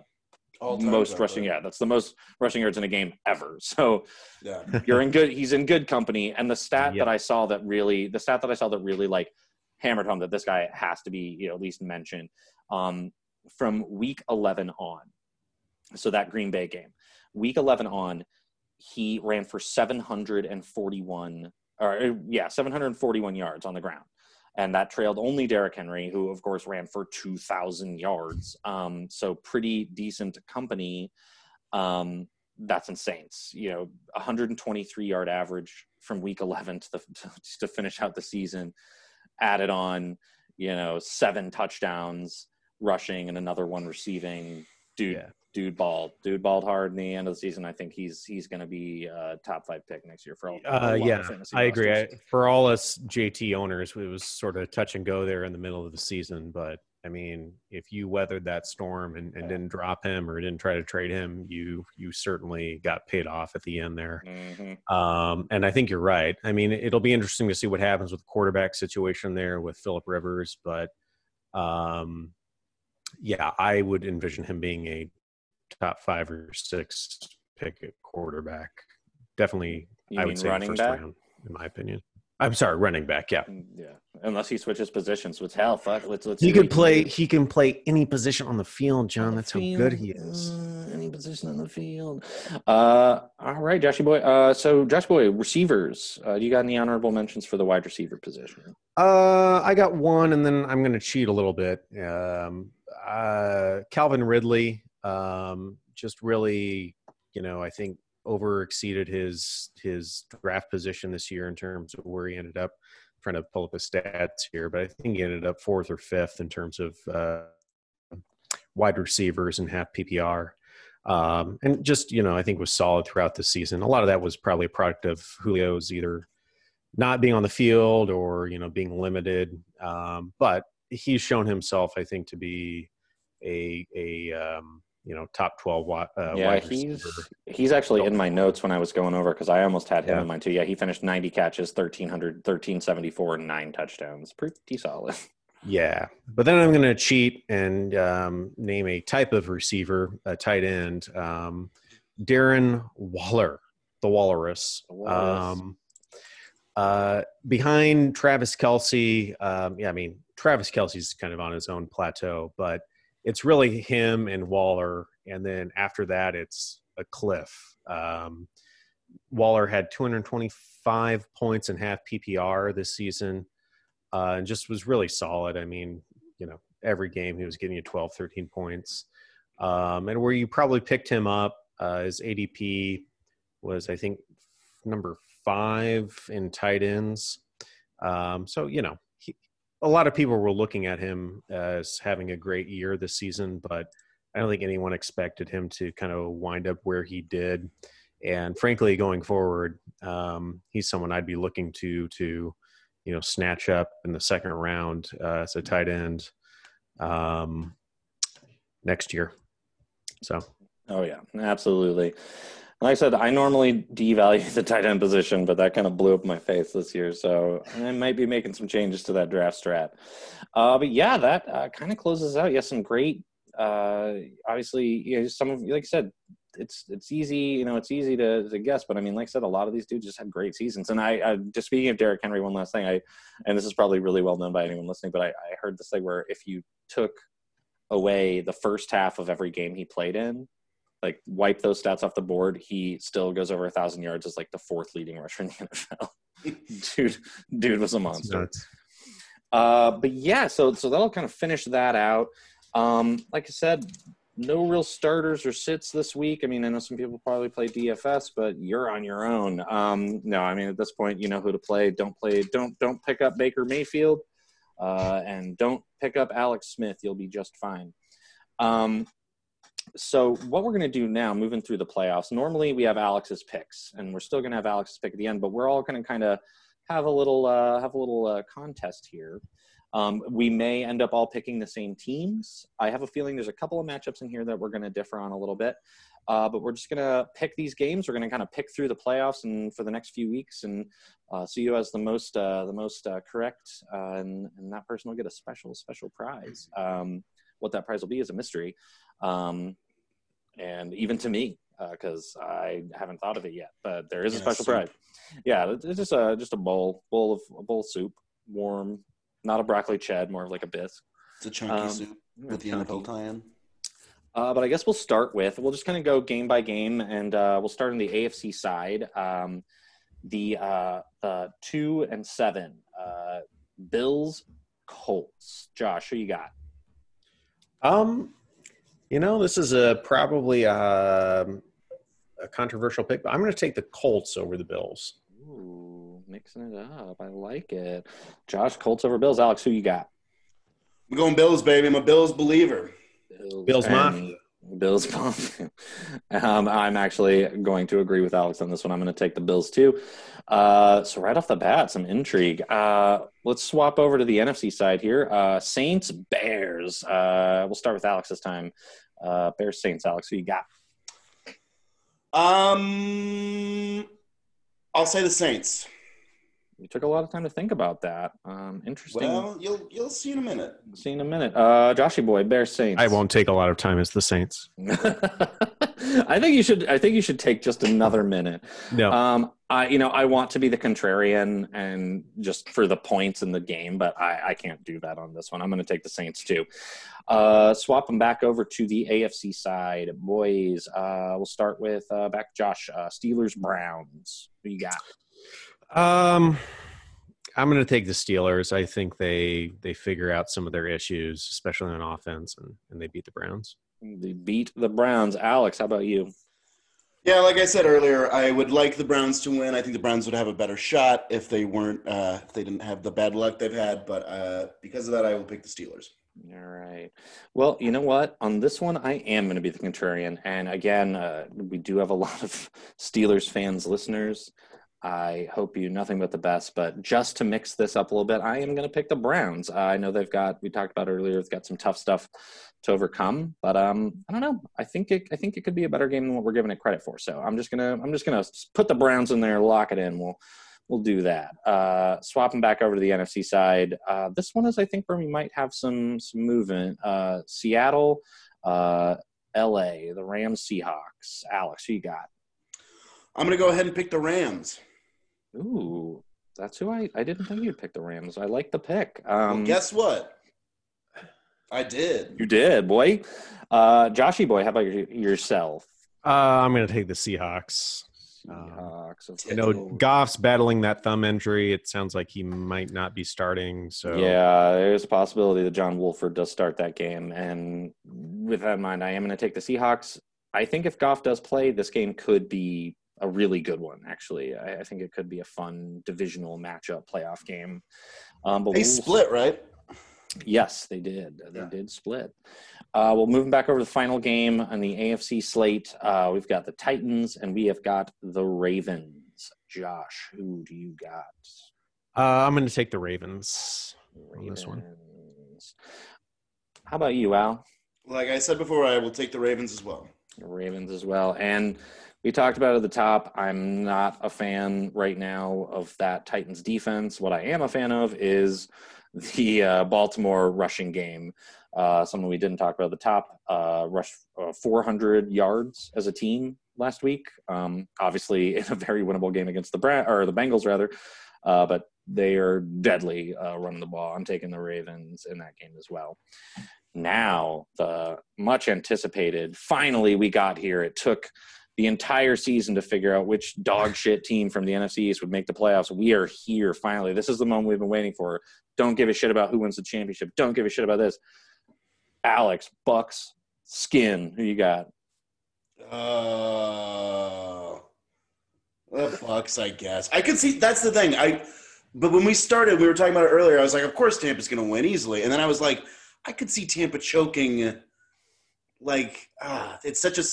most rushing. Yeah, that's the most rushing yards in a game ever. So yeah. you're in good. He's in good company. And the stat yep. that I saw that really, the stat that I saw that really like hammered home that this guy has to be you know, at least mentioned um, from week 11 on. So that Green Bay game, week 11 on, he ran for 741 or yeah 741 yards on the ground and that trailed only Derrick Henry, who of course ran for 2,000 yards. Um, so pretty decent company. Um, that's insane. You know, 123 yard average from week 11 to the to finish out the season. Added on, you know, seven touchdowns rushing and another one receiving. Dude, yeah dude balled. Dude balled hard in the end of the season. I think he's he's going to be a top five pick next year for all. Uh, yeah, I agree. I, for all us JT owners, it was sort of touch and go there in the middle of the season. But I mean, if you weathered that storm and, and didn't drop him or didn't try to trade him, you you certainly got paid off at the end there. Mm-hmm. Um, and I think you're right. I mean, it'll be interesting to see what happens with the quarterback situation there with Philip Rivers, but. Um, yeah, I would envision him being a top five or six pick at quarterback. Definitely, You I would say running first back? round, in my opinion. I'm sorry, running back. Yeah, Mm, Yeah, unless he switches positions, which hell, fuck. Let's let's. he could can play. do. He can play any position on the field, John. the That's how good he is. uh, any position on the field. Uh, all right, Joshy boy. Uh, so Josh boy, receivers. Uh, do you got any honorable mentions for the wide receiver position? Uh, I got one, and then I'm going to cheat a little bit. Um, uh, Calvin Ridley, um, just really, you know, I think over exceeded his his draft position this year in terms of where he ended up. I'm trying to pull up his stats here, but I think he ended up fourth or fifth in terms of uh, wide receivers and half PPR. Um, and just you know, I think was solid throughout the season. A lot of that was probably a product of Julio's either not being on the field or you know being limited. Um, but he's shown himself, I think, to be a a um, you know top twelve wi- uh, yeah, wide he's receiver. he's actually in my notes when I was going over because I almost had him Yeah. in mine too. Yeah, he finished 90 catches, 1300, 1374, and nine touchdowns. Pretty solid. Yeah, but then I'm going to cheat and um, name a type of receiver, a tight end, um, Darren Waller, the Walrus. The Walrus. Um, uh, behind Travis Kelce, um, yeah, I mean Travis Kelce's kind of on his own plateau, but it's really him and Waller, and then after that, it's a cliff. Um, Waller had 225 points and half PPR this season uh, and just was really solid. I mean, you know, every game he was getting you 12, 13 points. Um, and where you probably picked him up, uh, his ADP was, I think, number five in tight ends. Um, so, you know, a lot of people were looking at him as having a great year this season, but I don't think anyone expected him to kind of wind up where he did. And frankly, going forward, um, he's someone I'd be looking to to you know snatch up in the second round uh, as a tight end um, next year. So Oh yeah, absolutely. Like I said, I normally devalue the tight end position, but that kind of blew up my face this year. So I might be making some changes to that draft strat. Uh, but yeah, that uh, kind of closes out. Yes, some great. Uh, obviously, you know, some of like I said, it's it's easy. You know, it's easy to, to guess. But I mean, like I said, a lot of these dudes just had great seasons. And I, I just speaking of Derrick Henry, one last thing. I and this is probably really well known by anyone listening, but I, I heard this thing where if you took away the first half of every game he played in, like wipe those stats off the board, he still goes over a thousand yards as like the fourth leading rusher in the NFL. dude, dude was a monster. Uh, but yeah, so so that'll kind of finish that out. Um, like I said, no real starters or sits this week. I mean, I know some people probably play DFS, but you're on your own. Um, no, I mean at this point, you know who to play. Don't play. Don't don't pick up Baker Mayfield, uh, and don't pick up Alex Smith. You'll be just fine. Um, so what we're going to do now, moving through the playoffs. Normally we have Alex's picks, and we're still going to have Alex's pick at the end, but we're all going to kind of have a little uh, have a little uh, contest here. Um, we may end up all picking the same teams. I have a feeling there's a couple of matchups in here that we're going to differ on a little bit, uh, but we're just going to pick these games. We're going to kind of pick through the playoffs and for the next few weeks, and uh, see who has the most uh, the most uh, correct, and, and that person will get a special special prize. Um, what that prize will be is a mystery, um, and even to me uh, because I haven't thought of it yet. But there is a special soup. prize. Yeah, it's just a just a bowl bowl of a bowl of soup, warm, not a broccoli ched, more of like a bisque. It's a chunky Um, soup with the chunky. NFL tie-in. Uh, but I guess we'll start with we'll just kind of go game by game, and uh, we'll start on the AFC side. Um, the uh, the two and seven uh, Bills Colts. Josh, who you got? Um, you know, this is a probably um, a controversial pick, but I'm going to take the Colts over the Bills. Ooh, mixing it up. I like it. Josh, Colts over Bills. Alex, who you got? I'm going Bills, baby. I'm a Bills believer. Bills and Mafia. Bills Mafia. um, I'm actually going to agree with Alex on this one. I'm going to take the Bills too. Uh, so right off the bat, some intrigue. Uh, let's swap over to the NFC side here. Uh, Saints Bears. Uh, we'll start with Alex this time. Uh, Bears Saints. Alex, who you got? Um, I'll say the Saints. You took a lot of time to think about that. Um, interesting. Well, you'll you'll see in a minute. See in a minute. Uh, Joshy boy, Bear Saints. I won't take a lot of time as the Saints. I think you should. I think you should take just another minute. No. Um, I, you know, I want to be the contrarian and just for the points in the game, but I, I can't do that on this one. I'm going to take the Saints too. Uh, swap them back over to the AFC side, boys. Uh, we'll start with uh, back Josh. Uh, Steelers Browns. Who you got? Um, I'm going to take the Steelers. I think they they figure out some of their issues, especially on offense, and, and they beat the Browns. They beat the Browns. Alex, how about you? Yeah, like I said earlier, I would like the Browns to win. I think the Browns would have a better shot if they weren't uh, if they didn't have the bad luck they've had. But uh, because of that, I will pick the Steelers. All right. Well, you know what? On this one, I am going to be the contrarian. And again, uh, we do have a lot of Steelers fans, listeners. I hope you nothing but the best. But just to mix this up a little bit, I am going to pick the Browns. I know they've got we talked about earlier. They've got some tough stuff to overcome, but um, I don't know. I think it I think it could be a better game than what we're giving it credit for. So I'm just gonna I'm just gonna put the Browns in there, lock it in. We'll we'll do that. Uh, swapping back over to the NFC side. Uh, this one is I think where we might have some some movement. Uh, Seattle, uh, L.A., the Rams, Seahawks. Alex, who you got? I'm going to go ahead and pick the Rams. Ooh, that's who I, I didn't think you'd pick the Rams. I like the pick. Um, well, guess what? I did. You did, boy. Uh, Joshy boy, how about your, yourself? Uh, I'm going to take the Seahawks. Seahawks. of I know. Goff's battling that thumb injury. It sounds like he might not be starting. So Yeah, there's a possibility that John Wolford does start that game. And with that in mind, I am going to take the Seahawks. I think if Goff does play, this game could be a really good one, actually. I, I think it could be a fun divisional matchup playoff game. Um, but They we'll- split, right? Yes, they did. They Yeah. did split. Uh, well, moving back over to the final game on the AFC slate, uh, we've got the Titans and we have got the Ravens. Josh, who do you got? uh, I'm going to take the Ravens. on this one. Ravens. How about you, Al? Like I said before, I will take the Ravens as well. Ravens as well. And we talked about at the top. I'm not a fan right now of that Titans defense. What I am a fan of is the uh, Baltimore rushing game. Uh, something we didn't talk about at the top. Uh, rushed uh, 400 yards as a team last week. Um, obviously, in a very winnable game against the Bra- or the Bengals rather, uh, but they are deadly uh, running the ball. I'm taking the Ravens in that game as well now the much anticipated finally we got here it took the entire season to figure out which dog shit team from the NFC East would make the playoffs. We are here finally. This is the moment we've been waiting for. Don't give a shit about who wins the championship. Don't give a shit about this. Alex, Bucs, Skin, who you got? Uh, the Bucs, I guess. I could see that's the thing. I but when we started, we were talking about it earlier. I was like, of course Tampa's to win easily, and then I was like, I could see Tampa choking. Like, ah, it's such a.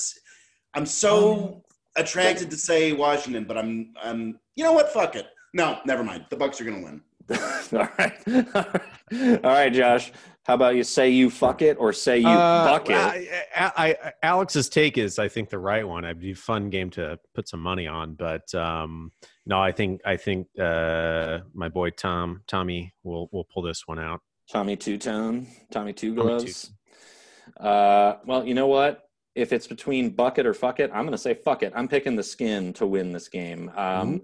s- I'm so attracted to say Washington, but I'm, I'm. You know what? Fuck it. No, never mind. The Bucs are going to win. All right. All right, Josh. How about you say you fuck it or say you Uh, buck it? I, I, I- Alex's take is, I think, the right one. It'd be a fun game to put some money on, but um, no, I think I think uh, my boy Tom Tommy will will pull this one out. Tommy Two Tone, Tommy Two Tommy Gloves. Uh, well, you know what? If it's between bucket or fuck it, I'm going to say fuck it. I'm picking the skin to win this game. Um,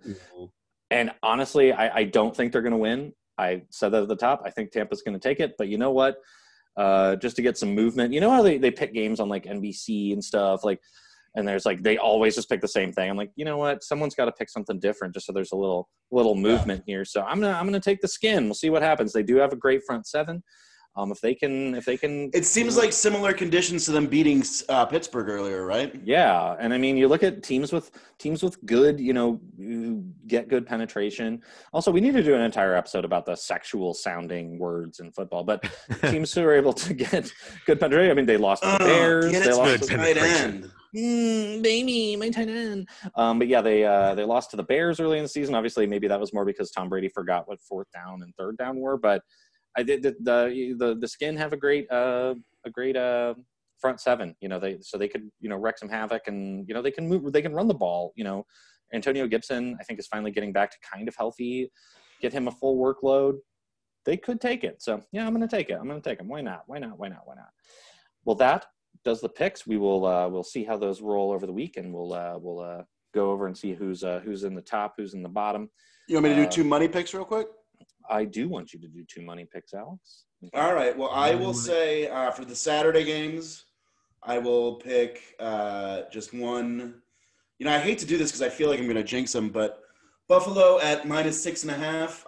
and honestly, I, I don't think they're going to win. I said that at the top. I think Tampa's going to take it. But you know what? Uh, just to get some movement. You know how they, they pick games on like NBC and stuff? Like, and there's like they always just pick the same thing. I'm like, you know what? Someone's got to pick something different just so there's a little little movement here. So I'm gonna I'm gonna take the skin. We'll see what happens. They do have a great front seven. Um, if they can if they can It seems like similar conditions to them beating uh, Pittsburgh earlier, right? Yeah, and I mean, you look at teams with teams with good, you know, get good penetration. Also, we need to do an entire episode about the sexual sounding words in football. But teams who are able to get good penetration. I mean, they lost to the Oh, Bears. get They lost to to the Good tight end. Mm, baby, my tight end. Um, but yeah, they uh, they lost to the Bears early in the season. Obviously, maybe that was more because Tom Brady forgot what fourth down and third down were. But I did the the the, the skin have a great uh, a great uh, front seven. You know, they so they could you know wreck some havoc and you know they can move they can run the ball. You know, Antonio Gibson I think is finally getting back to kind of healthy. get him a full workload, they could take it. So yeah, I'm going to take it. I'm going to take him. Why not? Why not? Why not? Why not? Well, that does the picks. We will uh, we'll see how those roll over the week, and we'll uh, we'll uh, go over and see who's uh, who's in the top, who's in the bottom. You want me to do Uh, two money picks real quick? I do want you to do two money picks, Alex. All right. Well, I will say uh, for the Saturday games, I will pick uh, just one. You know, I hate to do this because I feel like I'm going to jinx them, but Buffalo at minus six and a half.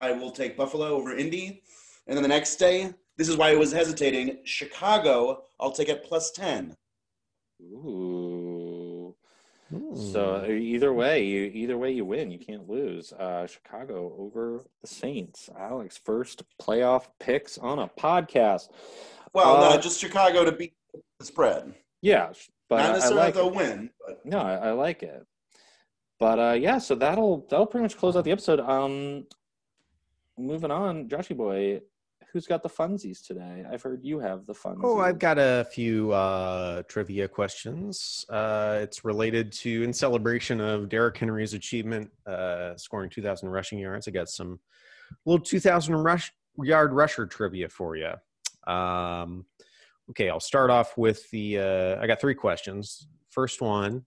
I will take Buffalo over Indy. And then the next day, this is why I was hesitating. Chicago, I'll take at plus 10. Ooh. Hmm. So uh, either way, you either way you win. You can't lose. Uh, Chicago over the Saints. Alex, first playoff picks on a podcast. Well, Uh, no, just Chicago to beat the spread. Yeah, but Not I- I necessarily like that they'll it. win, but No, I, I like it. But uh, yeah, so that'll that'll pretty much close out the episode. Um, moving on, Joshy boy, who's got the funsies today? I've heard you have the funsies. Oh, I've got a few uh, trivia questions. Uh, it's related to in celebration of Derrick Henry's achievement, uh, scoring 2,000 rushing yards. I got some little 2,000 rush yard rusher trivia for you. Um, okay, I'll start off with the. Uh, I got three questions. First one: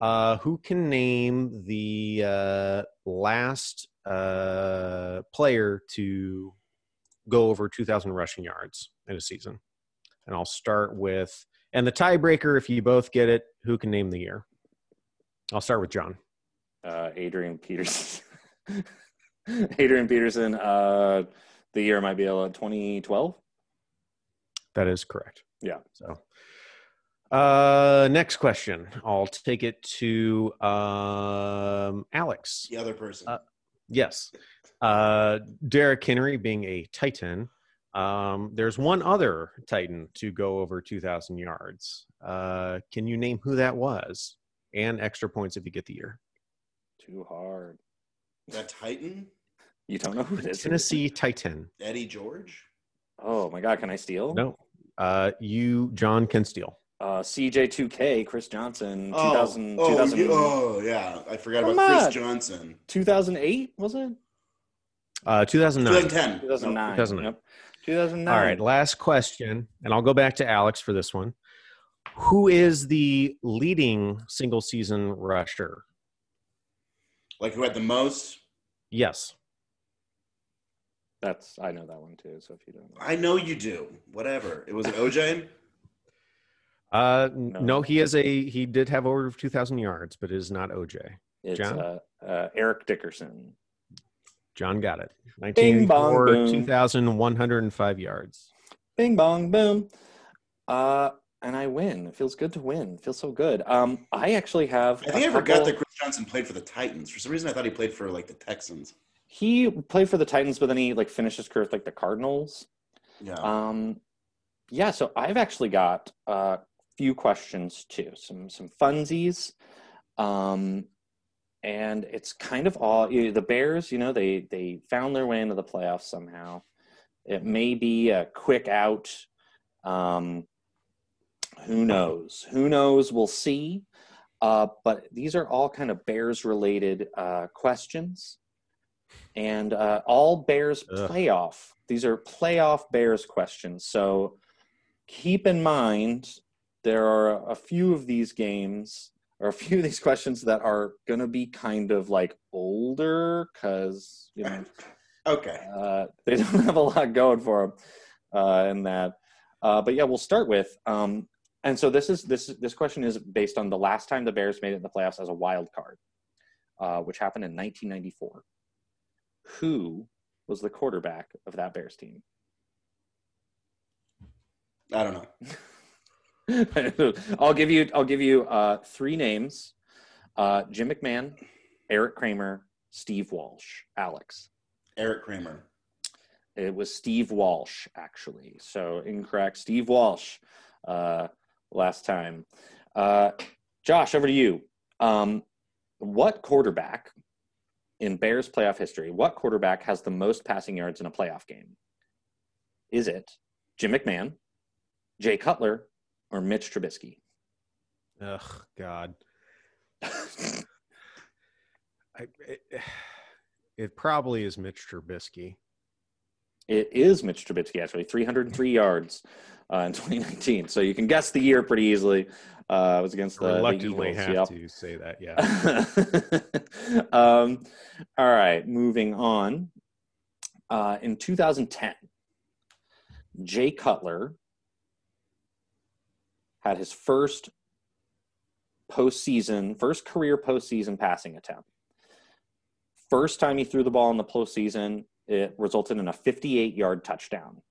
uh, Who can name the uh, last uh, player to go over 2,000 rushing yards in a season. And I'll start with, and the tiebreaker, if you both get it, who can name the year? I'll start with John. uh, Adrian Peterson. Adrian Peterson. Uh, the year might be uh, 2012. That is correct. Yeah. So, uh, next question. I'll take it to um, Alex. the other person. Uh, Yes. Uh, Derrick Henry being a Titan. Um, there's one other Titan to go over 2,000 yards. Uh, can you name who that was? And extra points if you get the year. Too hard. that Titan, You don't know who it is. Tennessee Titan. Eddie George. Oh my God! Can I steal? No. Uh, you, John, can steal. Uh, CJ2K, Chris Johnson, 2000, oh, 2000 you- oh, yeah. I forgot Come about on. Chris Johnson. 2008 was it? Uh, 2009. 2010. 2009. 2009. Yep. 2009. All right, last question, and I'll go back to Alex for this one. Who is the leading single season rusher? Like who had the most? Yes. That's I know that one too. So if you don't, know. I know you do. Whatever. It was it OJ. Uh, No. no. he is a he did have over 2,000 yards, but it is not OJ. it's John? uh, uh, Eric Dickerson. John got it. Nineteen bong, two thousand one hundred and five yards. Bing bong boom. Uh, and I win. It feels good to win. It feels so good. Um, I actually have. I think I forgot couple- that Chris Johnson played for the Titans. For some reason, I thought he played for like the Texans. he played for the Titans, but then he like finished his career with like the Cardinals. Yeah. Um, yeah, so I've actually got a few questions too, some some funsies, um, and it's kind of all you the Bears. You know, they they found their way into the playoffs somehow. It may be a quick out. Um, who knows? Who knows? We'll see. Uh, but these are all kind of Bears related uh, questions, and uh, all Bears Ugh. playoff. These are playoff Bears questions. So keep in mind there are a few of these games or a few of these questions that are going to be kind of like older because you know okay. uh, they don't have a lot going for them uh, in that. Uh, but yeah, we'll start with. Um, and so this is this this question is based on the last time the Bears made it in the playoffs as a wild card, uh, which happened in 1994. Who was the quarterback of that Bears team? I don't know. I'll give you I'll give you uh, three names: uh, Jim McMahon, Erik Kramer, Steve Walsh, Alex. Erik Kramer. It was Steve Walsh, actually. So incorrect. Steve Walsh uh, last time. Uh, Josh, over to you. Um, what quarterback in Bears playoff history, what quarterback has the most passing yards in a playoff game? Is it Jim McMahon, Jay Cutler, or Mitch Trubisky? Ugh, God. I, It probably is Mitch Trubisky. It is Mitch Trubisky, actually, 303 yards uh, in 2019. So you can guess the year pretty easily. Uh, it was against the, the Reluctantly Eagles. have Yep. to say that. Yeah. um, all right, moving on. Uh, in 2010, Jay Cutler had his first postseason, first career postseason passing attempt. First time he threw the ball in the postseason, it resulted in a 58 yard touchdown.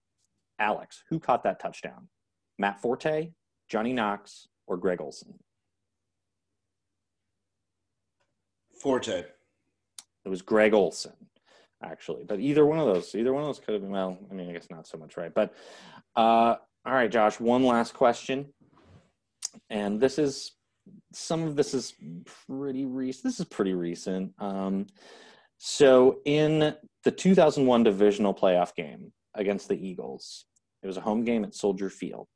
Alex, who caught that touchdown? Matt Forte, Johnny Knox, or Greg Olsen? Forte. It was Greg Olsen, actually. But either one of those, either one of those could have been. Well, I mean, I guess not so much, right? But uh, all right, Josh. One last question, and this is some of this is pretty recent. This is pretty recent. Um, so in the 2001 divisional playoff game against the Eagles, it was a home game at Soldier Field.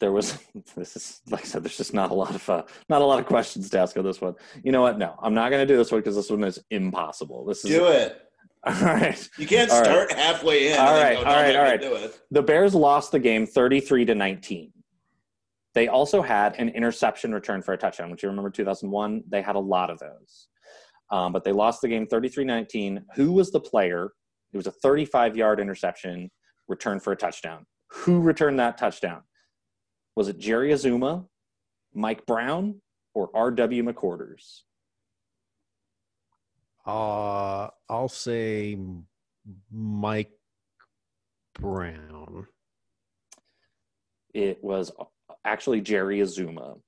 There was this is like I said. There's just not a lot of uh, not a lot of questions to ask on this one. You know what? No, I'm not going to do this one because this one is impossible. This is Do it. all right. You can't All right. start halfway in. All then go, all "No, right, all right. Do it. The Bears lost the game 33 to 19. They also had an interception return for a touchdown, which you remember 2001. They had a lot of those. Um, but they lost the game 33 19. Who was the player? It was a 35 yard interception return for a touchdown. Who returned that touchdown? Was it Jerry Azumah, Mike Brown, or R.W. McQuarters? Uh, I'll say Mike Brown. It was actually Jerry Azumah.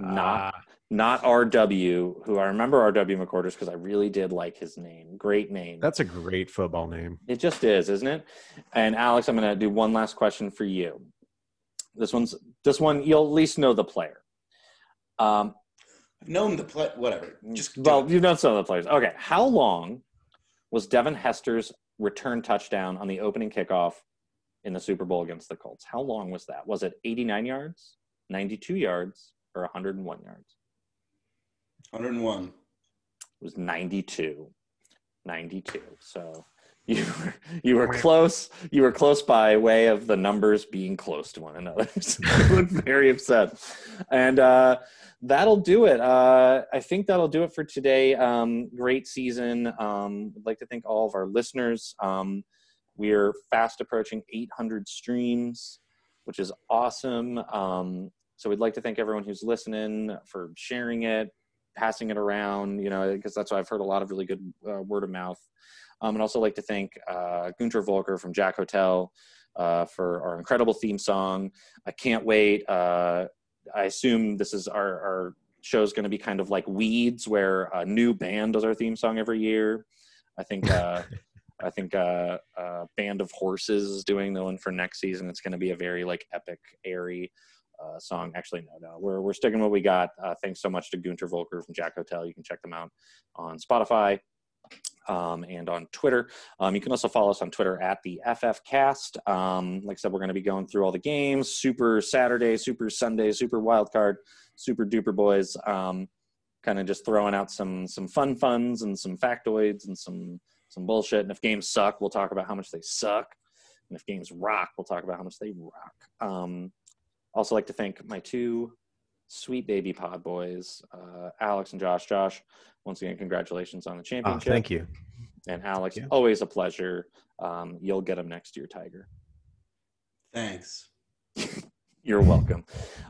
Not- Ah, not RW, who I remember RW McQuarters because I really did like his name. Great name. that's a great football name. it just is, isn't it? And Alex, I'm going to do one last question for you. This one's this one you'll at least know the player. Um, I've known the play. Whatever. Just well, it. you've known some of the players. Okay, how long was Devin Hester's return touchdown on the opening kickoff in the Super Bowl against the Colts? How long was that? Was it 89 yards, 92 yards, or 101 yards? 101. It was 92. 92. So you were, you were close. You were close by way of the numbers being close to one another. So you look very upset. And uh, that'll do it. Uh, I think that'll do it for today. Um, great season. Um, I'd like to thank all of our listeners. Um, we're fast approaching 800 streams, which is awesome. Um, so we'd like to thank everyone who's listening for sharing it, passing it around, you know, because that's why I've heard a lot of really good uh, word of mouth. Um, and also like to thank uh, Gunter Volker from Jack Hotel uh, for our incredible theme song. I can't wait. Uh, I assume this is our, our is going to be kind of like Weeds, where a new band does our theme song every year. I think. Uh, I think uh, uh, Band of Horses is doing the one for next season. It's going to be a very like epic, airy uh, song. Actually, no, no, we're we're sticking what we got. Uh, thanks so much to Gunter Volker from Jack Hotel. You can check them out on Spotify um, and on Twitter. Um, you can also follow us on Twitter at the FFCast. Um, like I said, we're going to be going through all the games: Super Saturday, Super Sunday, Super Wildcard, Super Duper Boys. Um, kind of just throwing out some some fun funds and some factoids and some some bullshit. And if games suck, we'll talk about how much they suck. And if games rock, we'll talk about how much they rock. Um, also, like to thank my two sweet baby pod boys, uh, Alex and Josh. Josh, once again, congratulations on the Ah, championship. thank you. And Alex, you. always a pleasure. Um, you'll get them next year, Tiger. Thanks. You're welcome.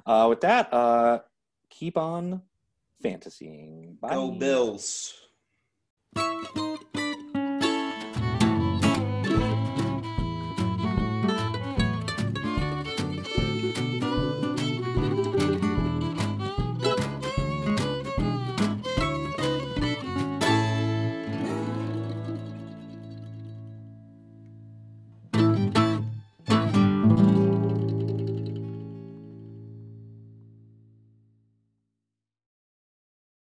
Uh, with that, uh, keep on fantasying. Bye. Go Bills. Thank